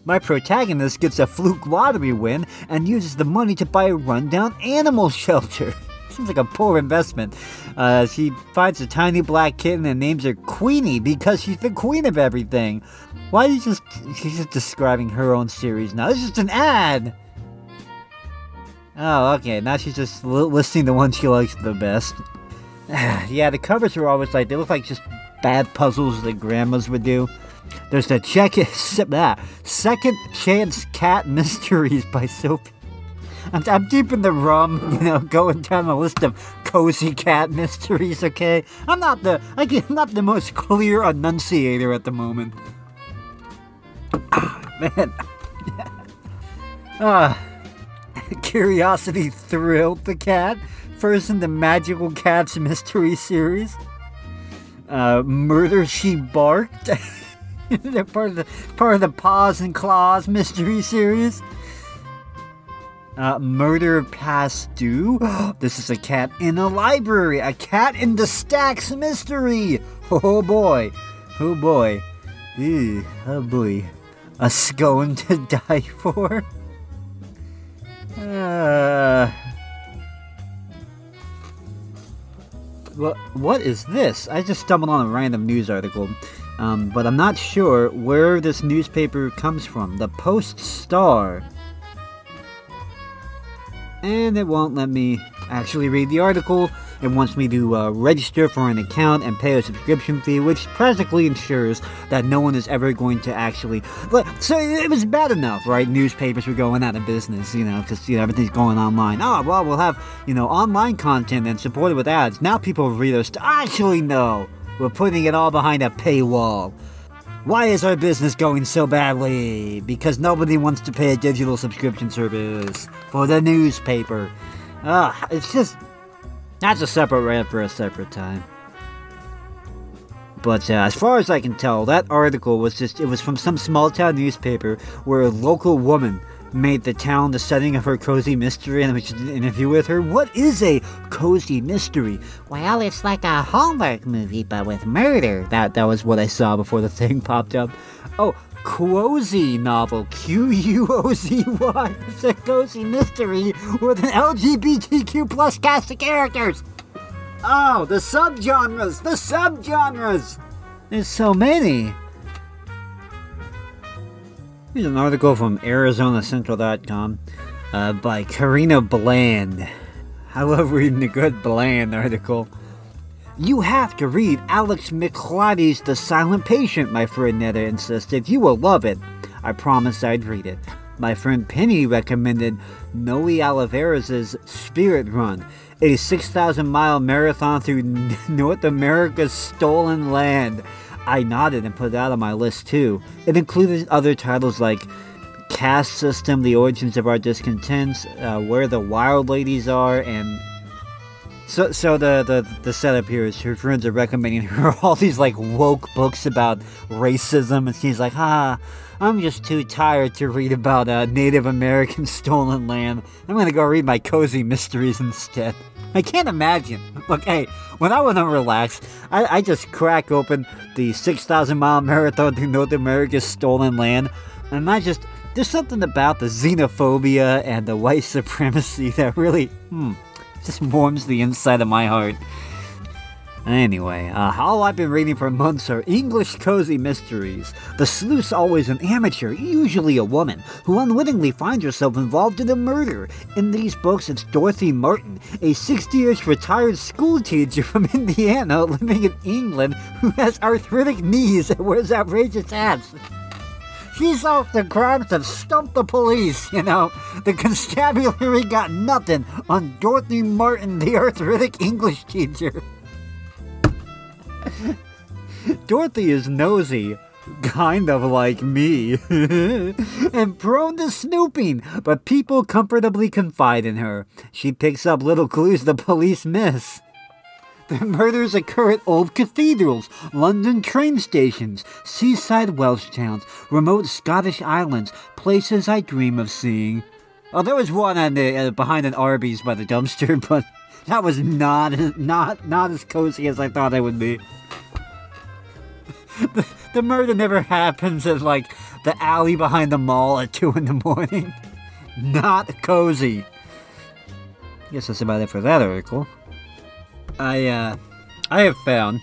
My protagonist gets a fluke lottery win and uses the money to buy a rundown animal shelter. Seems like a poor investment. Uh, she finds a tiny black kitten and names her Queenie because she's the queen of everything. Why are you just. She's just describing her own series now. This is just an ad! Oh, okay. Now she's just li- listing the ones she likes the best. yeah, the covers are always like. They look like just bad puzzles that grandmas would do. There's the check that Second Chance Cat Mysteries by Sophie. I'm, I'm deep in the rum, you know, going down a list of cozy cat mysteries. Okay, I'm not the I'm not the most clear enunciator at the moment. Ah, man. ah, curiosity thrilled the cat. First in the Magical Cats mystery series. Uh, Murder She Barked. They're part of the part of the Paws and Claws mystery series. Uh, murder past due. this is a cat in a library. A cat in the stacks mystery. Oh boy. Oh boy. Ew, oh boy. A scone to die for. Uh, what, what is this? I just stumbled on a random news article, um, but I'm not sure where this newspaper comes from. The Post Star. And it won't let me actually read the article. It wants me to uh, register for an account and pay a subscription fee, which practically ensures that no one is ever going to actually. So it was bad enough, right? Newspapers were going out of business, you know, because you know everything's going online. Oh well, we'll have you know online content and support it with ads. Now people read us. Actually, no, we're putting it all behind a paywall. Why is our business going so badly? Because nobody wants to pay a digital subscription service for the newspaper. Ah, it's just that's a separate rant for a separate time. But uh, as far as I can tell, that article was just, it was from some small town newspaper where a local woman made the town the setting of her cozy mystery and we should interview with her. What is a cozy mystery? Well, it's like a Hallmark movie, but with murder. That, that was what I saw before the thing popped up. Oh, cozy novel. Q U O Z Y. It's a cozy mystery with an LGBTQ plus cast of characters. Oh, the subgenres! The subgenres! There's so many. Here's an article from ArizonaCentral.com uh, by Karina Bland. I love reading a good Bland article. You have to read Alex Michaelides' The Silent Patient, my friend Netta insisted. You will love it. I promised I'd read it. My friend Penny recommended Noe Oliveira's Spirit Run, a 6,000 mile marathon through North America's stolen land. I nodded and put that on my list too. It included other titles like Caste System, The Origins of Our Discontents, uh, Where the Wild Ladies Are, and so, so the, the the setup here is her friends are recommending her all these like woke books about racism, and she's like, "Ah, I'm just too tired to read about a Native American stolen land. I'm gonna go read my cozy mysteries instead." I can't imagine. Look, hey, when I want to relax, I, I just crack open the 6,000 mile marathon through North America's stolen land, and I just there's something about the xenophobia and the white supremacy that really, hmm just warms the inside of my heart. Anyway, uh, all I've been reading for months are English cozy mysteries. The sleuth's always an amateur, usually a woman, who unwittingly finds herself involved in a murder. In these books, it's Dorothy Martin, a 60-ish retired schoolteacher from Indiana living in England who has arthritic knees and wears outrageous hats. She's off the crimes that stumped the police, you know. The constabulary got nothing on Dorothy Martin, the arthritic English teacher. Dorothy is nosy, kind of like me, and prone to snooping, but people comfortably confide in her. She picks up little clues the police miss. The murders occur at old cathedrals, London train stations, seaside Welsh towns, remote Scottish islands, places I dream of seeing. Oh, there was one on the, uh, behind an Arby's by the dumpster, but that was not not not as cozy as I thought it would be. the, the murder never happens at like the alley behind the mall at two in the morning. Not cozy. Guess that's about it for that article. I uh, I have found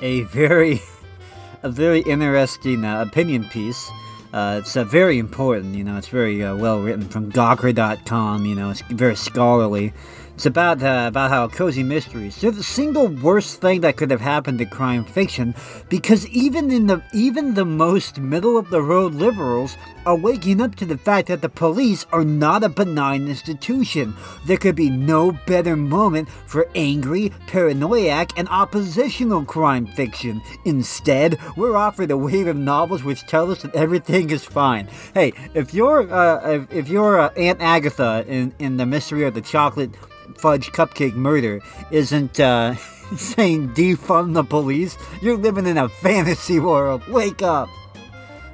a very a very interesting uh, opinion piece. Uh, it's uh, very important, you know. It's very uh, well written from Gawker.com. You know, it's very scholarly. It's about uh, about how cozy mysteries. They're the single worst thing that could have happened to crime fiction, because even in the even the most middle of the road liberals are waking up to the fact that the police are not a benign institution. There could be no better moment for angry, paranoiac, and oppositional crime fiction. Instead, we're offered a wave of novels which tell us that everything is fine. Hey, if you're uh, if you're uh, Aunt Agatha in in the mystery of the chocolate fudge cupcake murder isn't uh, saying defund the police. You're living in a fantasy world. Wake up.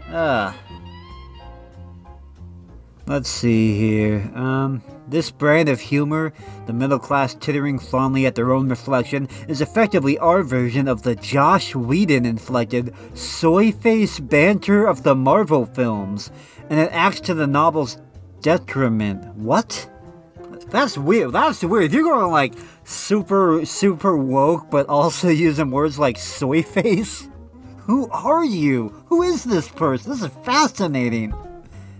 Uh, let's see here. Um, this brand of humor, the middle class tittering fondly at their own reflection, is effectively our version of the Josh Whedon inflected soy face banter of the Marvel films, and it acts to the novel's detriment. What? That's weird. That's weird. You're going like super, super woke, but also using words like soy face. Who are you? Who is this person? This is fascinating.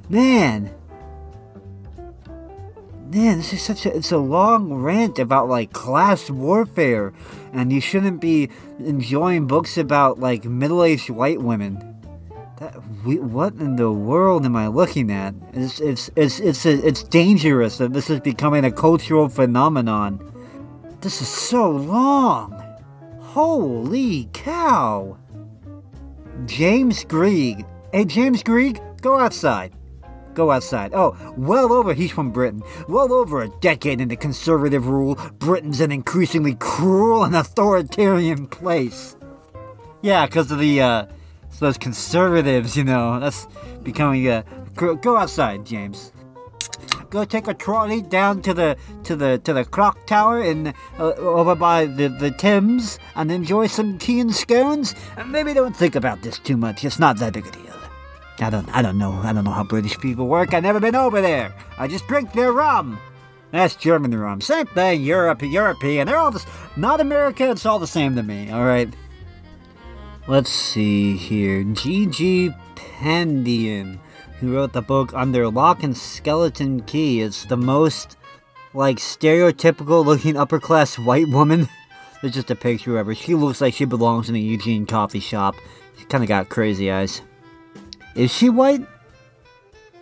Man. Man, this is such a it's a long rant about like class warfare and you shouldn't be enjoying books about like middle-aged white women. That, we, what in the world am I looking at? It's it's it's it's it's dangerous that this is becoming a cultural phenomenon. This is so long. Holy cow! James Greig. Hey, James Greig, go outside. Go outside. Oh, well over, he's from Britain. Well over a decade into conservative rule, Britain's an increasingly cruel and authoritarian place. Yeah, because of the, uh, those conservatives, you know, that's becoming a. Go outside, James. Go take a trolley down to the to the to the clock tower in uh, over by the the Thames and enjoy some tea and scones. And maybe don't think about this too much. It's not that big a deal. I don't I don't know I don't know how British people work. I've never been over there. I just drink their rum. That's German rum. Same thing. Europe, European. They're all just not America. It's all the same to me. All right. Let's see here. Gigi Pandian, who wrote the book Under Lock and Skeleton Key, is the most like stereotypical looking upper class white woman. There's just a picture of her. She looks like she belongs in a Eugene coffee shop. She kind of got crazy eyes. Is she white?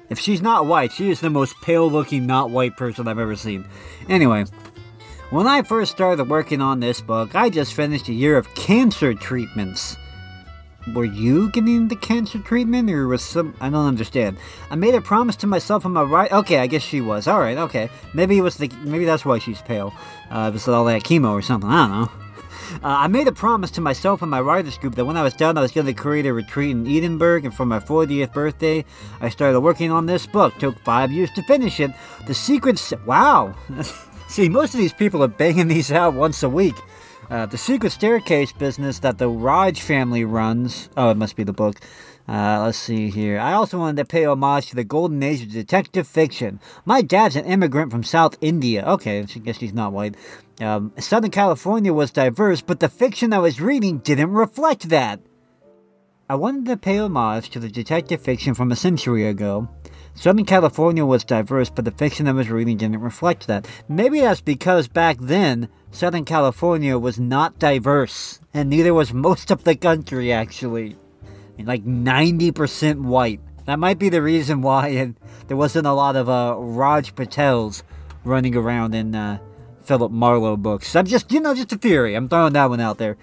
If she's not white, she is the most pale looking not white person I've ever seen. Anyway, when I first started working on this book, I just finished a year of cancer treatments were you getting the cancer treatment or was some I don't understand. I made a promise to myself on my right okay, I guess she was. Alright, okay. Maybe it was the maybe that's why she's pale. Uh it was all that chemo or something, I don't know. Uh, I made a promise to myself and my writers group that when I was done, I was going to create a retreat in Edinburgh, and for my 40th birthday, I started working on this book. Took five years to finish it. The secrets. Wow! See, most of these people are banging these out once a week. Uh, the secret staircase business that the Raj family runs. Oh, it must be the book. Uh, let's see here. I also wanted to pay homage to the golden age of detective fiction. My dad's an immigrant from South India. Okay, I guess he's not white. Um, Southern California was diverse, but the fiction I was reading didn't reflect that. I wanted to pay homage to the detective fiction from a century ago. Southern California was diverse, but the fiction I was reading didn't reflect that. Maybe that's because back then, Southern California was not diverse, and neither was most of the country, actually. Like 90% white. That might be the reason why it, there wasn't a lot of uh, Raj Patels running around in uh, Philip Marlowe books. I'm just, you know, just a theory. I'm throwing that one out there.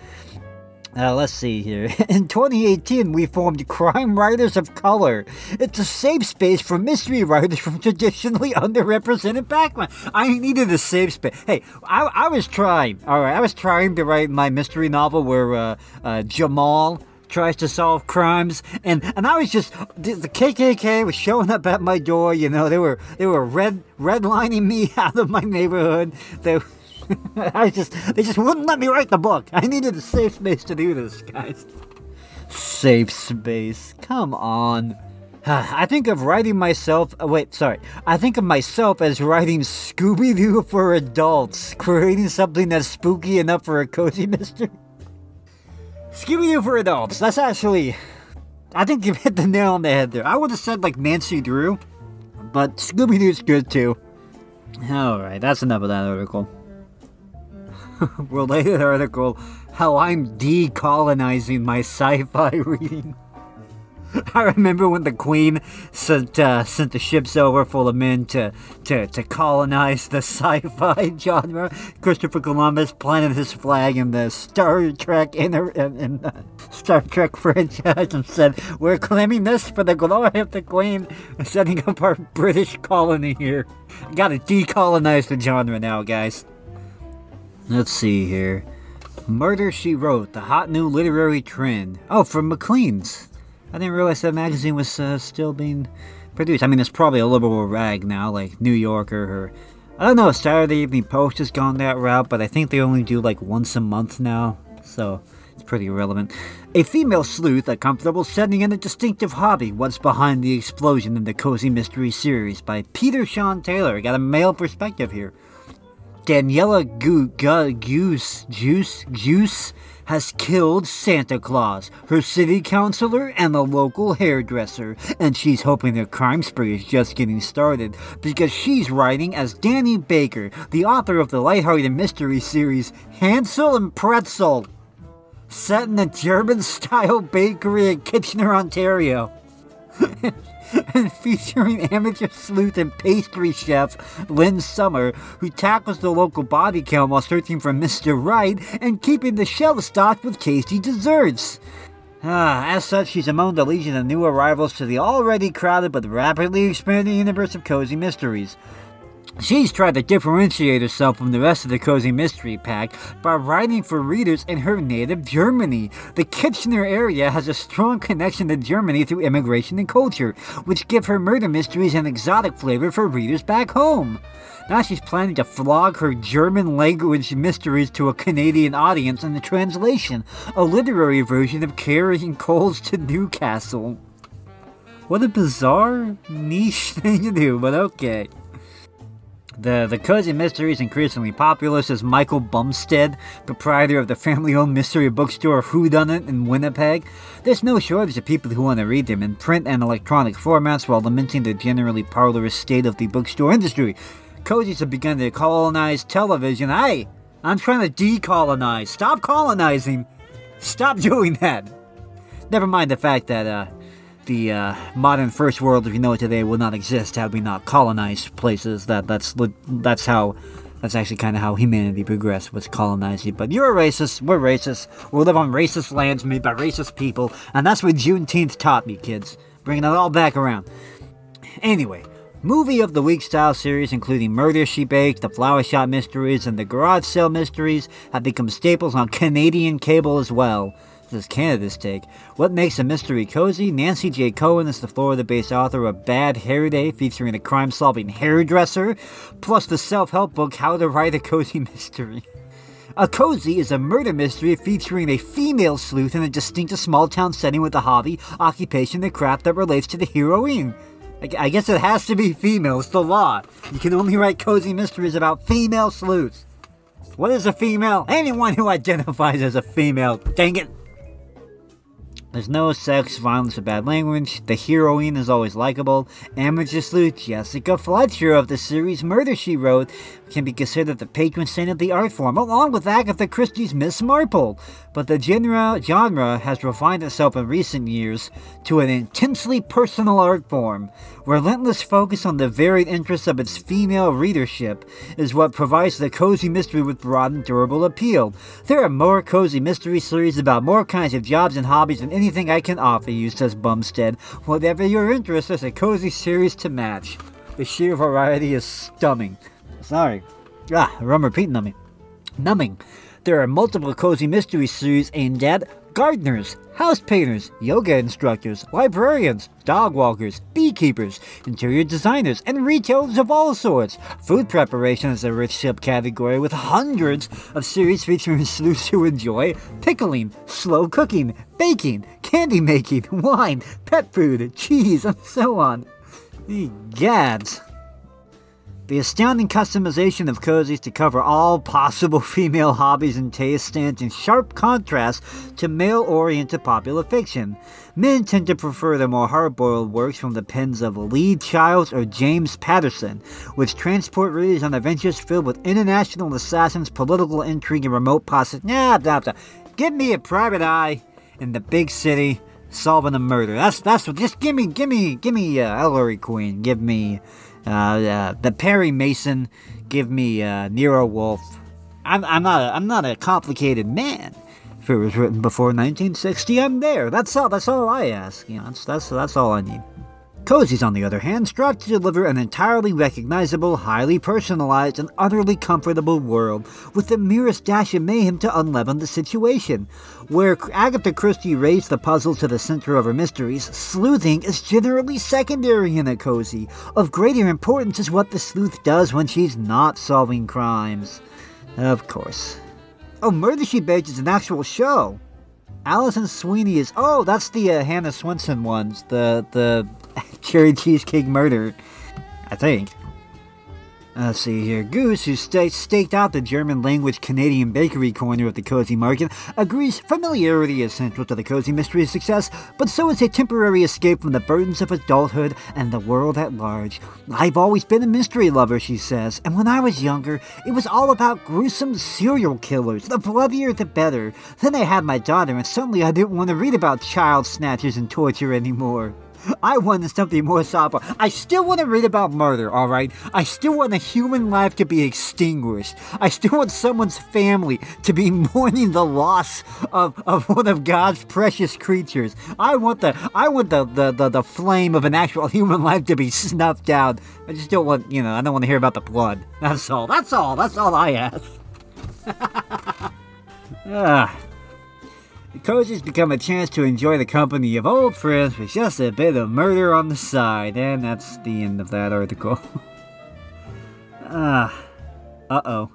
Uh, let's see here. In 2018, we formed Crime Writers of Color. It's a safe space for mystery writers from traditionally underrepresented backgrounds. I needed a safe space. Hey, I, I was trying. All right, I was trying to write my mystery novel where uh, uh, Jamal tries to solve crimes, and and I was just the KKK was showing up at my door. You know, they were they were red redlining me out of my neighborhood. They I just they just wouldn't let me write the book. I needed a safe space to do this, guys. Safe space. Come on. I think of writing myself. Oh, wait, sorry. I think of myself as writing Scooby Doo for adults, creating something that's spooky enough for a cozy mystery. Scooby Doo for adults. That's actually. I think you've hit the nail on the head there. I would have said like Nancy Drew, but Scooby Doo's good too. Alright, that's enough of that article. Related article How I'm decolonizing my sci fi reading. I remember when the Queen sent uh, sent the ships over full of men to to, to colonize the sci-fi genre. Christopher Columbus planted his flag in the Star Trek in, in, in the Star Trek franchise and said, "We're claiming this for the glory of the Queen, setting up our British colony here. Got to decolonize the genre now, guys." Let's see here. Murder She Wrote, the hot new literary trend. Oh, from Maclean's. I didn't realize that magazine was uh, still being produced. I mean, it's probably a liberal rag now, like New Yorker or I don't know. Saturday Evening Post has gone that route, but I think they only do like once a month now, so it's pretty irrelevant. A female sleuth, a comfortable setting, and a distinctive hobby. What's behind the explosion in the cozy mystery series by Peter Shawn Taylor? Got a male perspective here. Daniela Gu- Gu- Goose Juice Juice has killed Santa Claus, her city councilor, and the local hairdresser, and she's hoping their crime spree is just getting started because she's writing as Danny Baker, the author of the lighthearted mystery series Hansel and Pretzel, set in a German-style bakery in Kitchener, Ontario. and featuring amateur sleuth and pastry chef Lynn Summer, who tackles the local body count while searching for Mr. Right and keeping the shelves stocked with tasty desserts. Ah, as such, she's among the legion of new arrivals to the already crowded but rapidly expanding universe of cozy mysteries. She's tried to differentiate herself from the rest of the Cozy Mystery Pack by writing for readers in her native Germany. The Kitchener area has a strong connection to Germany through immigration and culture, which give her murder mysteries an exotic flavor for readers back home. Now she's planning to flog her German language mysteries to a Canadian audience in the translation, a literary version of Carrying Coals to Newcastle. What a bizarre niche thing to do, but okay. The, the Cozy Mystery is increasingly popular, says Michael Bumstead, proprietor of the family owned mystery bookstore Who Done It in Winnipeg. There's no shortage of people who want to read them in print and electronic formats while lamenting the generally parlorist state of the bookstore industry. Cozies have begun to colonize television. Hey, I'm trying to decolonize. Stop colonizing. Stop doing that. Never mind the fact that, uh, the uh, modern first world as we know it today will not exist had we not colonized places. That that's that's how that's actually kind of how humanity progressed was colonizing. But you're a racist. We're racist. We live on racist lands made by racist people, and that's what Juneteenth taught me, kids. Bringing it all back around. Anyway, movie of the week style series, including Murder She Baked, The Flower Shop Mysteries, and The Garage Sale Mysteries, have become staples on Canadian cable as well is Canada's take. What makes a mystery cozy? Nancy J. Cohen is the Florida based author of Bad Hair Day, featuring a crime solving hairdresser, plus the self help book How to Write a Cozy Mystery. A Cozy is a murder mystery featuring a female sleuth in a distinctive small town setting with a hobby, occupation, and craft that relates to the heroine. I guess it has to be female, it's the law. You can only write cozy mysteries about female sleuths. What is a female? Anyone who identifies as a female. Dang it. There's no sex, violence, or bad language. The heroine is always likable. Amateur sleuth Jessica Fletcher of the series Murder She Wrote can be considered the patron saint of the art form, along with Agatha Christie's Miss Marple. But the genre, genre has refined itself in recent years to an intensely personal art form. Relentless focus on the varied interests of its female readership is what provides the cozy mystery with broad and durable appeal. There are more cozy mystery series about more kinds of jobs and hobbies than anything I can offer you, says Bumstead. Whatever your interest, there's a cozy series to match. The sheer variety is stunning. Sorry. Ah, repeating on me. Numbing. There are multiple cozy mystery series aimed at gardeners, house painters, yoga instructors, librarians, dog walkers, beekeepers, interior designers, and retailers of all sorts. Food preparation is a rich subcategory with hundreds of series featuring sleuths who enjoy pickling, slow cooking, baking, candy making, wine, pet food, cheese, and so on. The gads. The astounding customization of cozies to cover all possible female hobbies and tastes stands in sharp contrast to male oriented popular fiction. Men tend to prefer the more hard boiled works from the pens of Lee Childs or James Patterson, which transport readers on adventures filled with international assassins, political intrigue, and remote possibilities. Nah, nah, nah. Give me a private eye in the big city solving a murder. That's that's what. Just give me, give me, give me uh, Ellery Queen. Give me uh, uh, the Perry Mason. Give me uh, Nero Wolfe. I'm, I'm not a, I'm not a complicated man. If it was written before 1960, I'm there. That's all. That's all I ask. You know, that's that's that's all I need. Cozies, on the other hand, strive to deliver an entirely recognizable, highly personalized, and utterly comfortable world with the merest dash of mayhem to unleaven the situation. Where Agatha Christie raised the puzzle to the center of her mysteries, sleuthing is generally secondary in a cozy. Of greater importance is what the sleuth does when she's not solving crimes. Of course. Oh, Murder She Baked is an actual show. Alison Sweeney is oh, that's the uh, Hannah Swensen ones, the the cherry cheesecake murder, I think. Let's see here. Goose, who st- staked out the German language Canadian bakery corner of the cozy market, agrees familiarity is central to the cozy mystery's success, but so is a temporary escape from the burdens of adulthood and the world at large. I've always been a mystery lover, she says, and when I was younger, it was all about gruesome serial killers. The bloodier the better. Then I had my daughter, and suddenly I didn't want to read about child snatchers and torture anymore. I wanted something more sober. I still want to read about murder, alright? I still want a human life to be extinguished. I still want someone's family to be mourning the loss of, of one of God's precious creatures. I want the I want the, the, the, the flame of an actual human life to be snuffed out. I just don't want you know, I don't want to hear about the blood. That's all. That's all. That's all I ask. ah. The cozies become a chance to enjoy the company of old friends with just a bit of murder on the side, and that's the end of that article. Ah, uh, uh oh.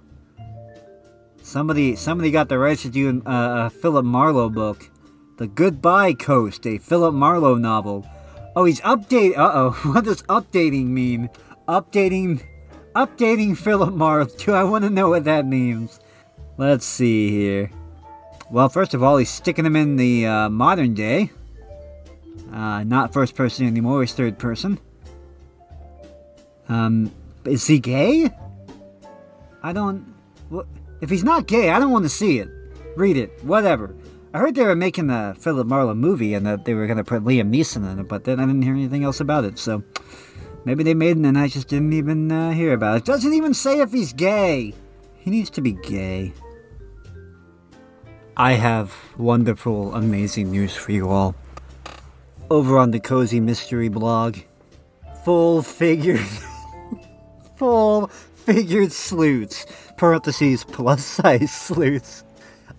Somebody, somebody got the rights to do a, a Philip Marlowe book, The Goodbye Coast, a Philip Marlowe novel. Oh, he's update. Uh oh, what does updating mean? Updating, updating Philip Marlowe. Do I want to know what that means? Let's see here. Well, first of all, he's sticking them in the uh, modern day. Uh, not first person anymore, he's third person. Um, is he gay? I don't. Well, if he's not gay, I don't want to see it. Read it, whatever. I heard they were making the Philip Marlowe movie and that they were going to put Liam Neeson in it, but then I didn't hear anything else about it, so. Maybe they made it and I just didn't even uh, hear about it. Doesn't even say if he's gay. He needs to be gay. I have wonderful, amazing news for you all. Over on the Cozy Mystery blog, full figured, full figured sleuths, parentheses plus size sleuths.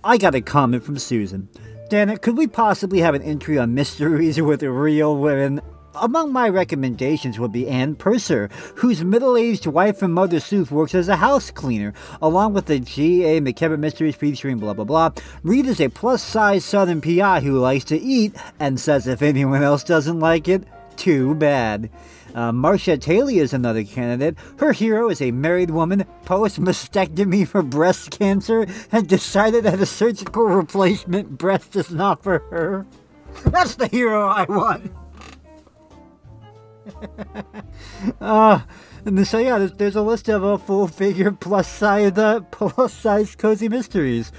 I got a comment from Susan. Dana, could we possibly have an entry on mysteries with real women? Among my recommendations would be Ann Purser, whose middle-aged wife and mother Sooth works as a house cleaner, along with the G.A. McKevitt mysteries featuring blah blah blah. Reid is a plus-size Southern PI who likes to eat and says if anyone else doesn't like it, too bad. Uh, Marcia Taylor is another candidate. Her hero is a married woman post mastectomy for breast cancer and decided that a surgical replacement breast is not for her. That's the hero I want. Uh, and so yeah, there's, there's a list of uh, full figure plus size uh, plus size cozy mysteries.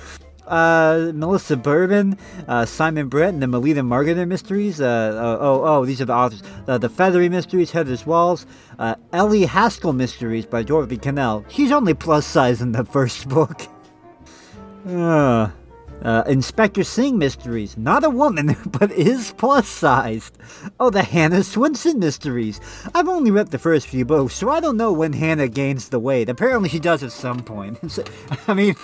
Uh, Melissa Bourbon, uh, Simon Brett, and the Melita Margaret mysteries. Uh, uh, oh, oh, these are the authors. Uh, the Fethering Mysteries, Heather's Walls. Ellie Haskell Mysteries by Dorothy Cannell. She's only plus size in the first book. Uh, uh, Inspector Singh Mysteries. Not a woman, but is plus sized. Oh, the Hannah Swensen Mysteries. I've only read the first few books, so I don't know when Hannah gains the weight. Apparently, she does at some point. I mean,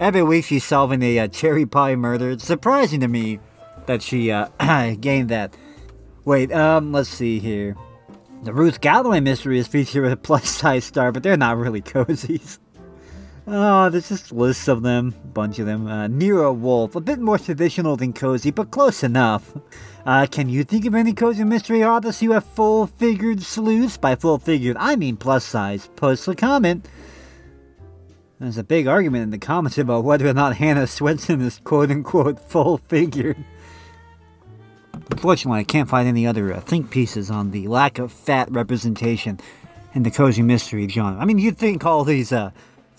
every week she's solving a uh, cherry pie murder. It's surprising to me that she uh, gained that. Wait, um, let's see here. The Ruth Galloway Mysteries feature a plus size star, but they're not really cozies. Oh, there's just lists of them, a bunch of them. Uh, Nero Wolfe, a bit more traditional than cozy, but close enough. Uh, can you think of any cozy mystery authors who have full-figured sleuths? By full-figured, I mean plus-size. Post a comment. There's a big argument in the comments about whether or not Hannah Swensen is quote-unquote full-figured. Unfortunately, I can't find any other uh, think pieces on the lack of fat representation in the cozy mystery genre. I mean, you'd think all these uh,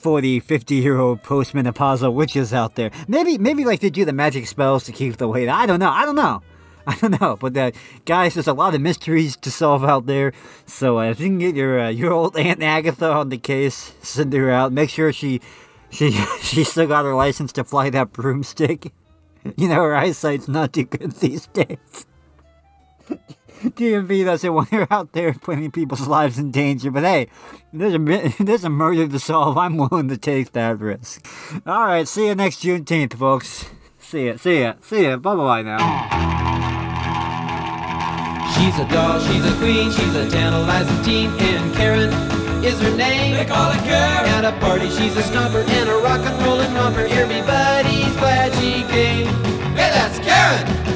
40, 50 year old postmenopausal witches out there, maybe, maybe like they do the magic spells to keep the weight. I don't know. I don't know. I don't know, but uh, guys, there's a lot of mysteries to solve out there. So uh, if you can get your uh, your old Aunt Agatha on the case, send her out. Make sure she she she still got her license to fly that broomstick. You know, her eyesight's not too good these days. DMV doesn't want her out there putting people's lives in danger, but hey, there's a, there's a murder to solve. I'm willing to take that risk. All right, see you next Juneteenth, folks. See ya, see ya, see ya. Bye bye now. She's a doll, she's a queen, she's a tantalizing teen, and Karen is her name. They call her Karen. At a party, she's a stomper and a rock and rollin' romper. Everybody's glad she came. Hey, that's Karen.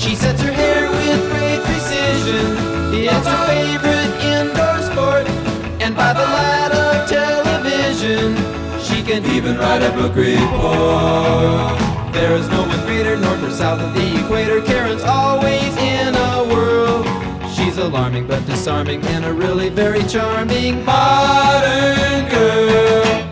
She sets her hair with great precision. It's her favorite indoor sport, and by the light of television, she can Even write a book report. There is no one greater north or south of the equator. Karen's always in a whirl. She's alarming but disarming and a really very charming modern girl.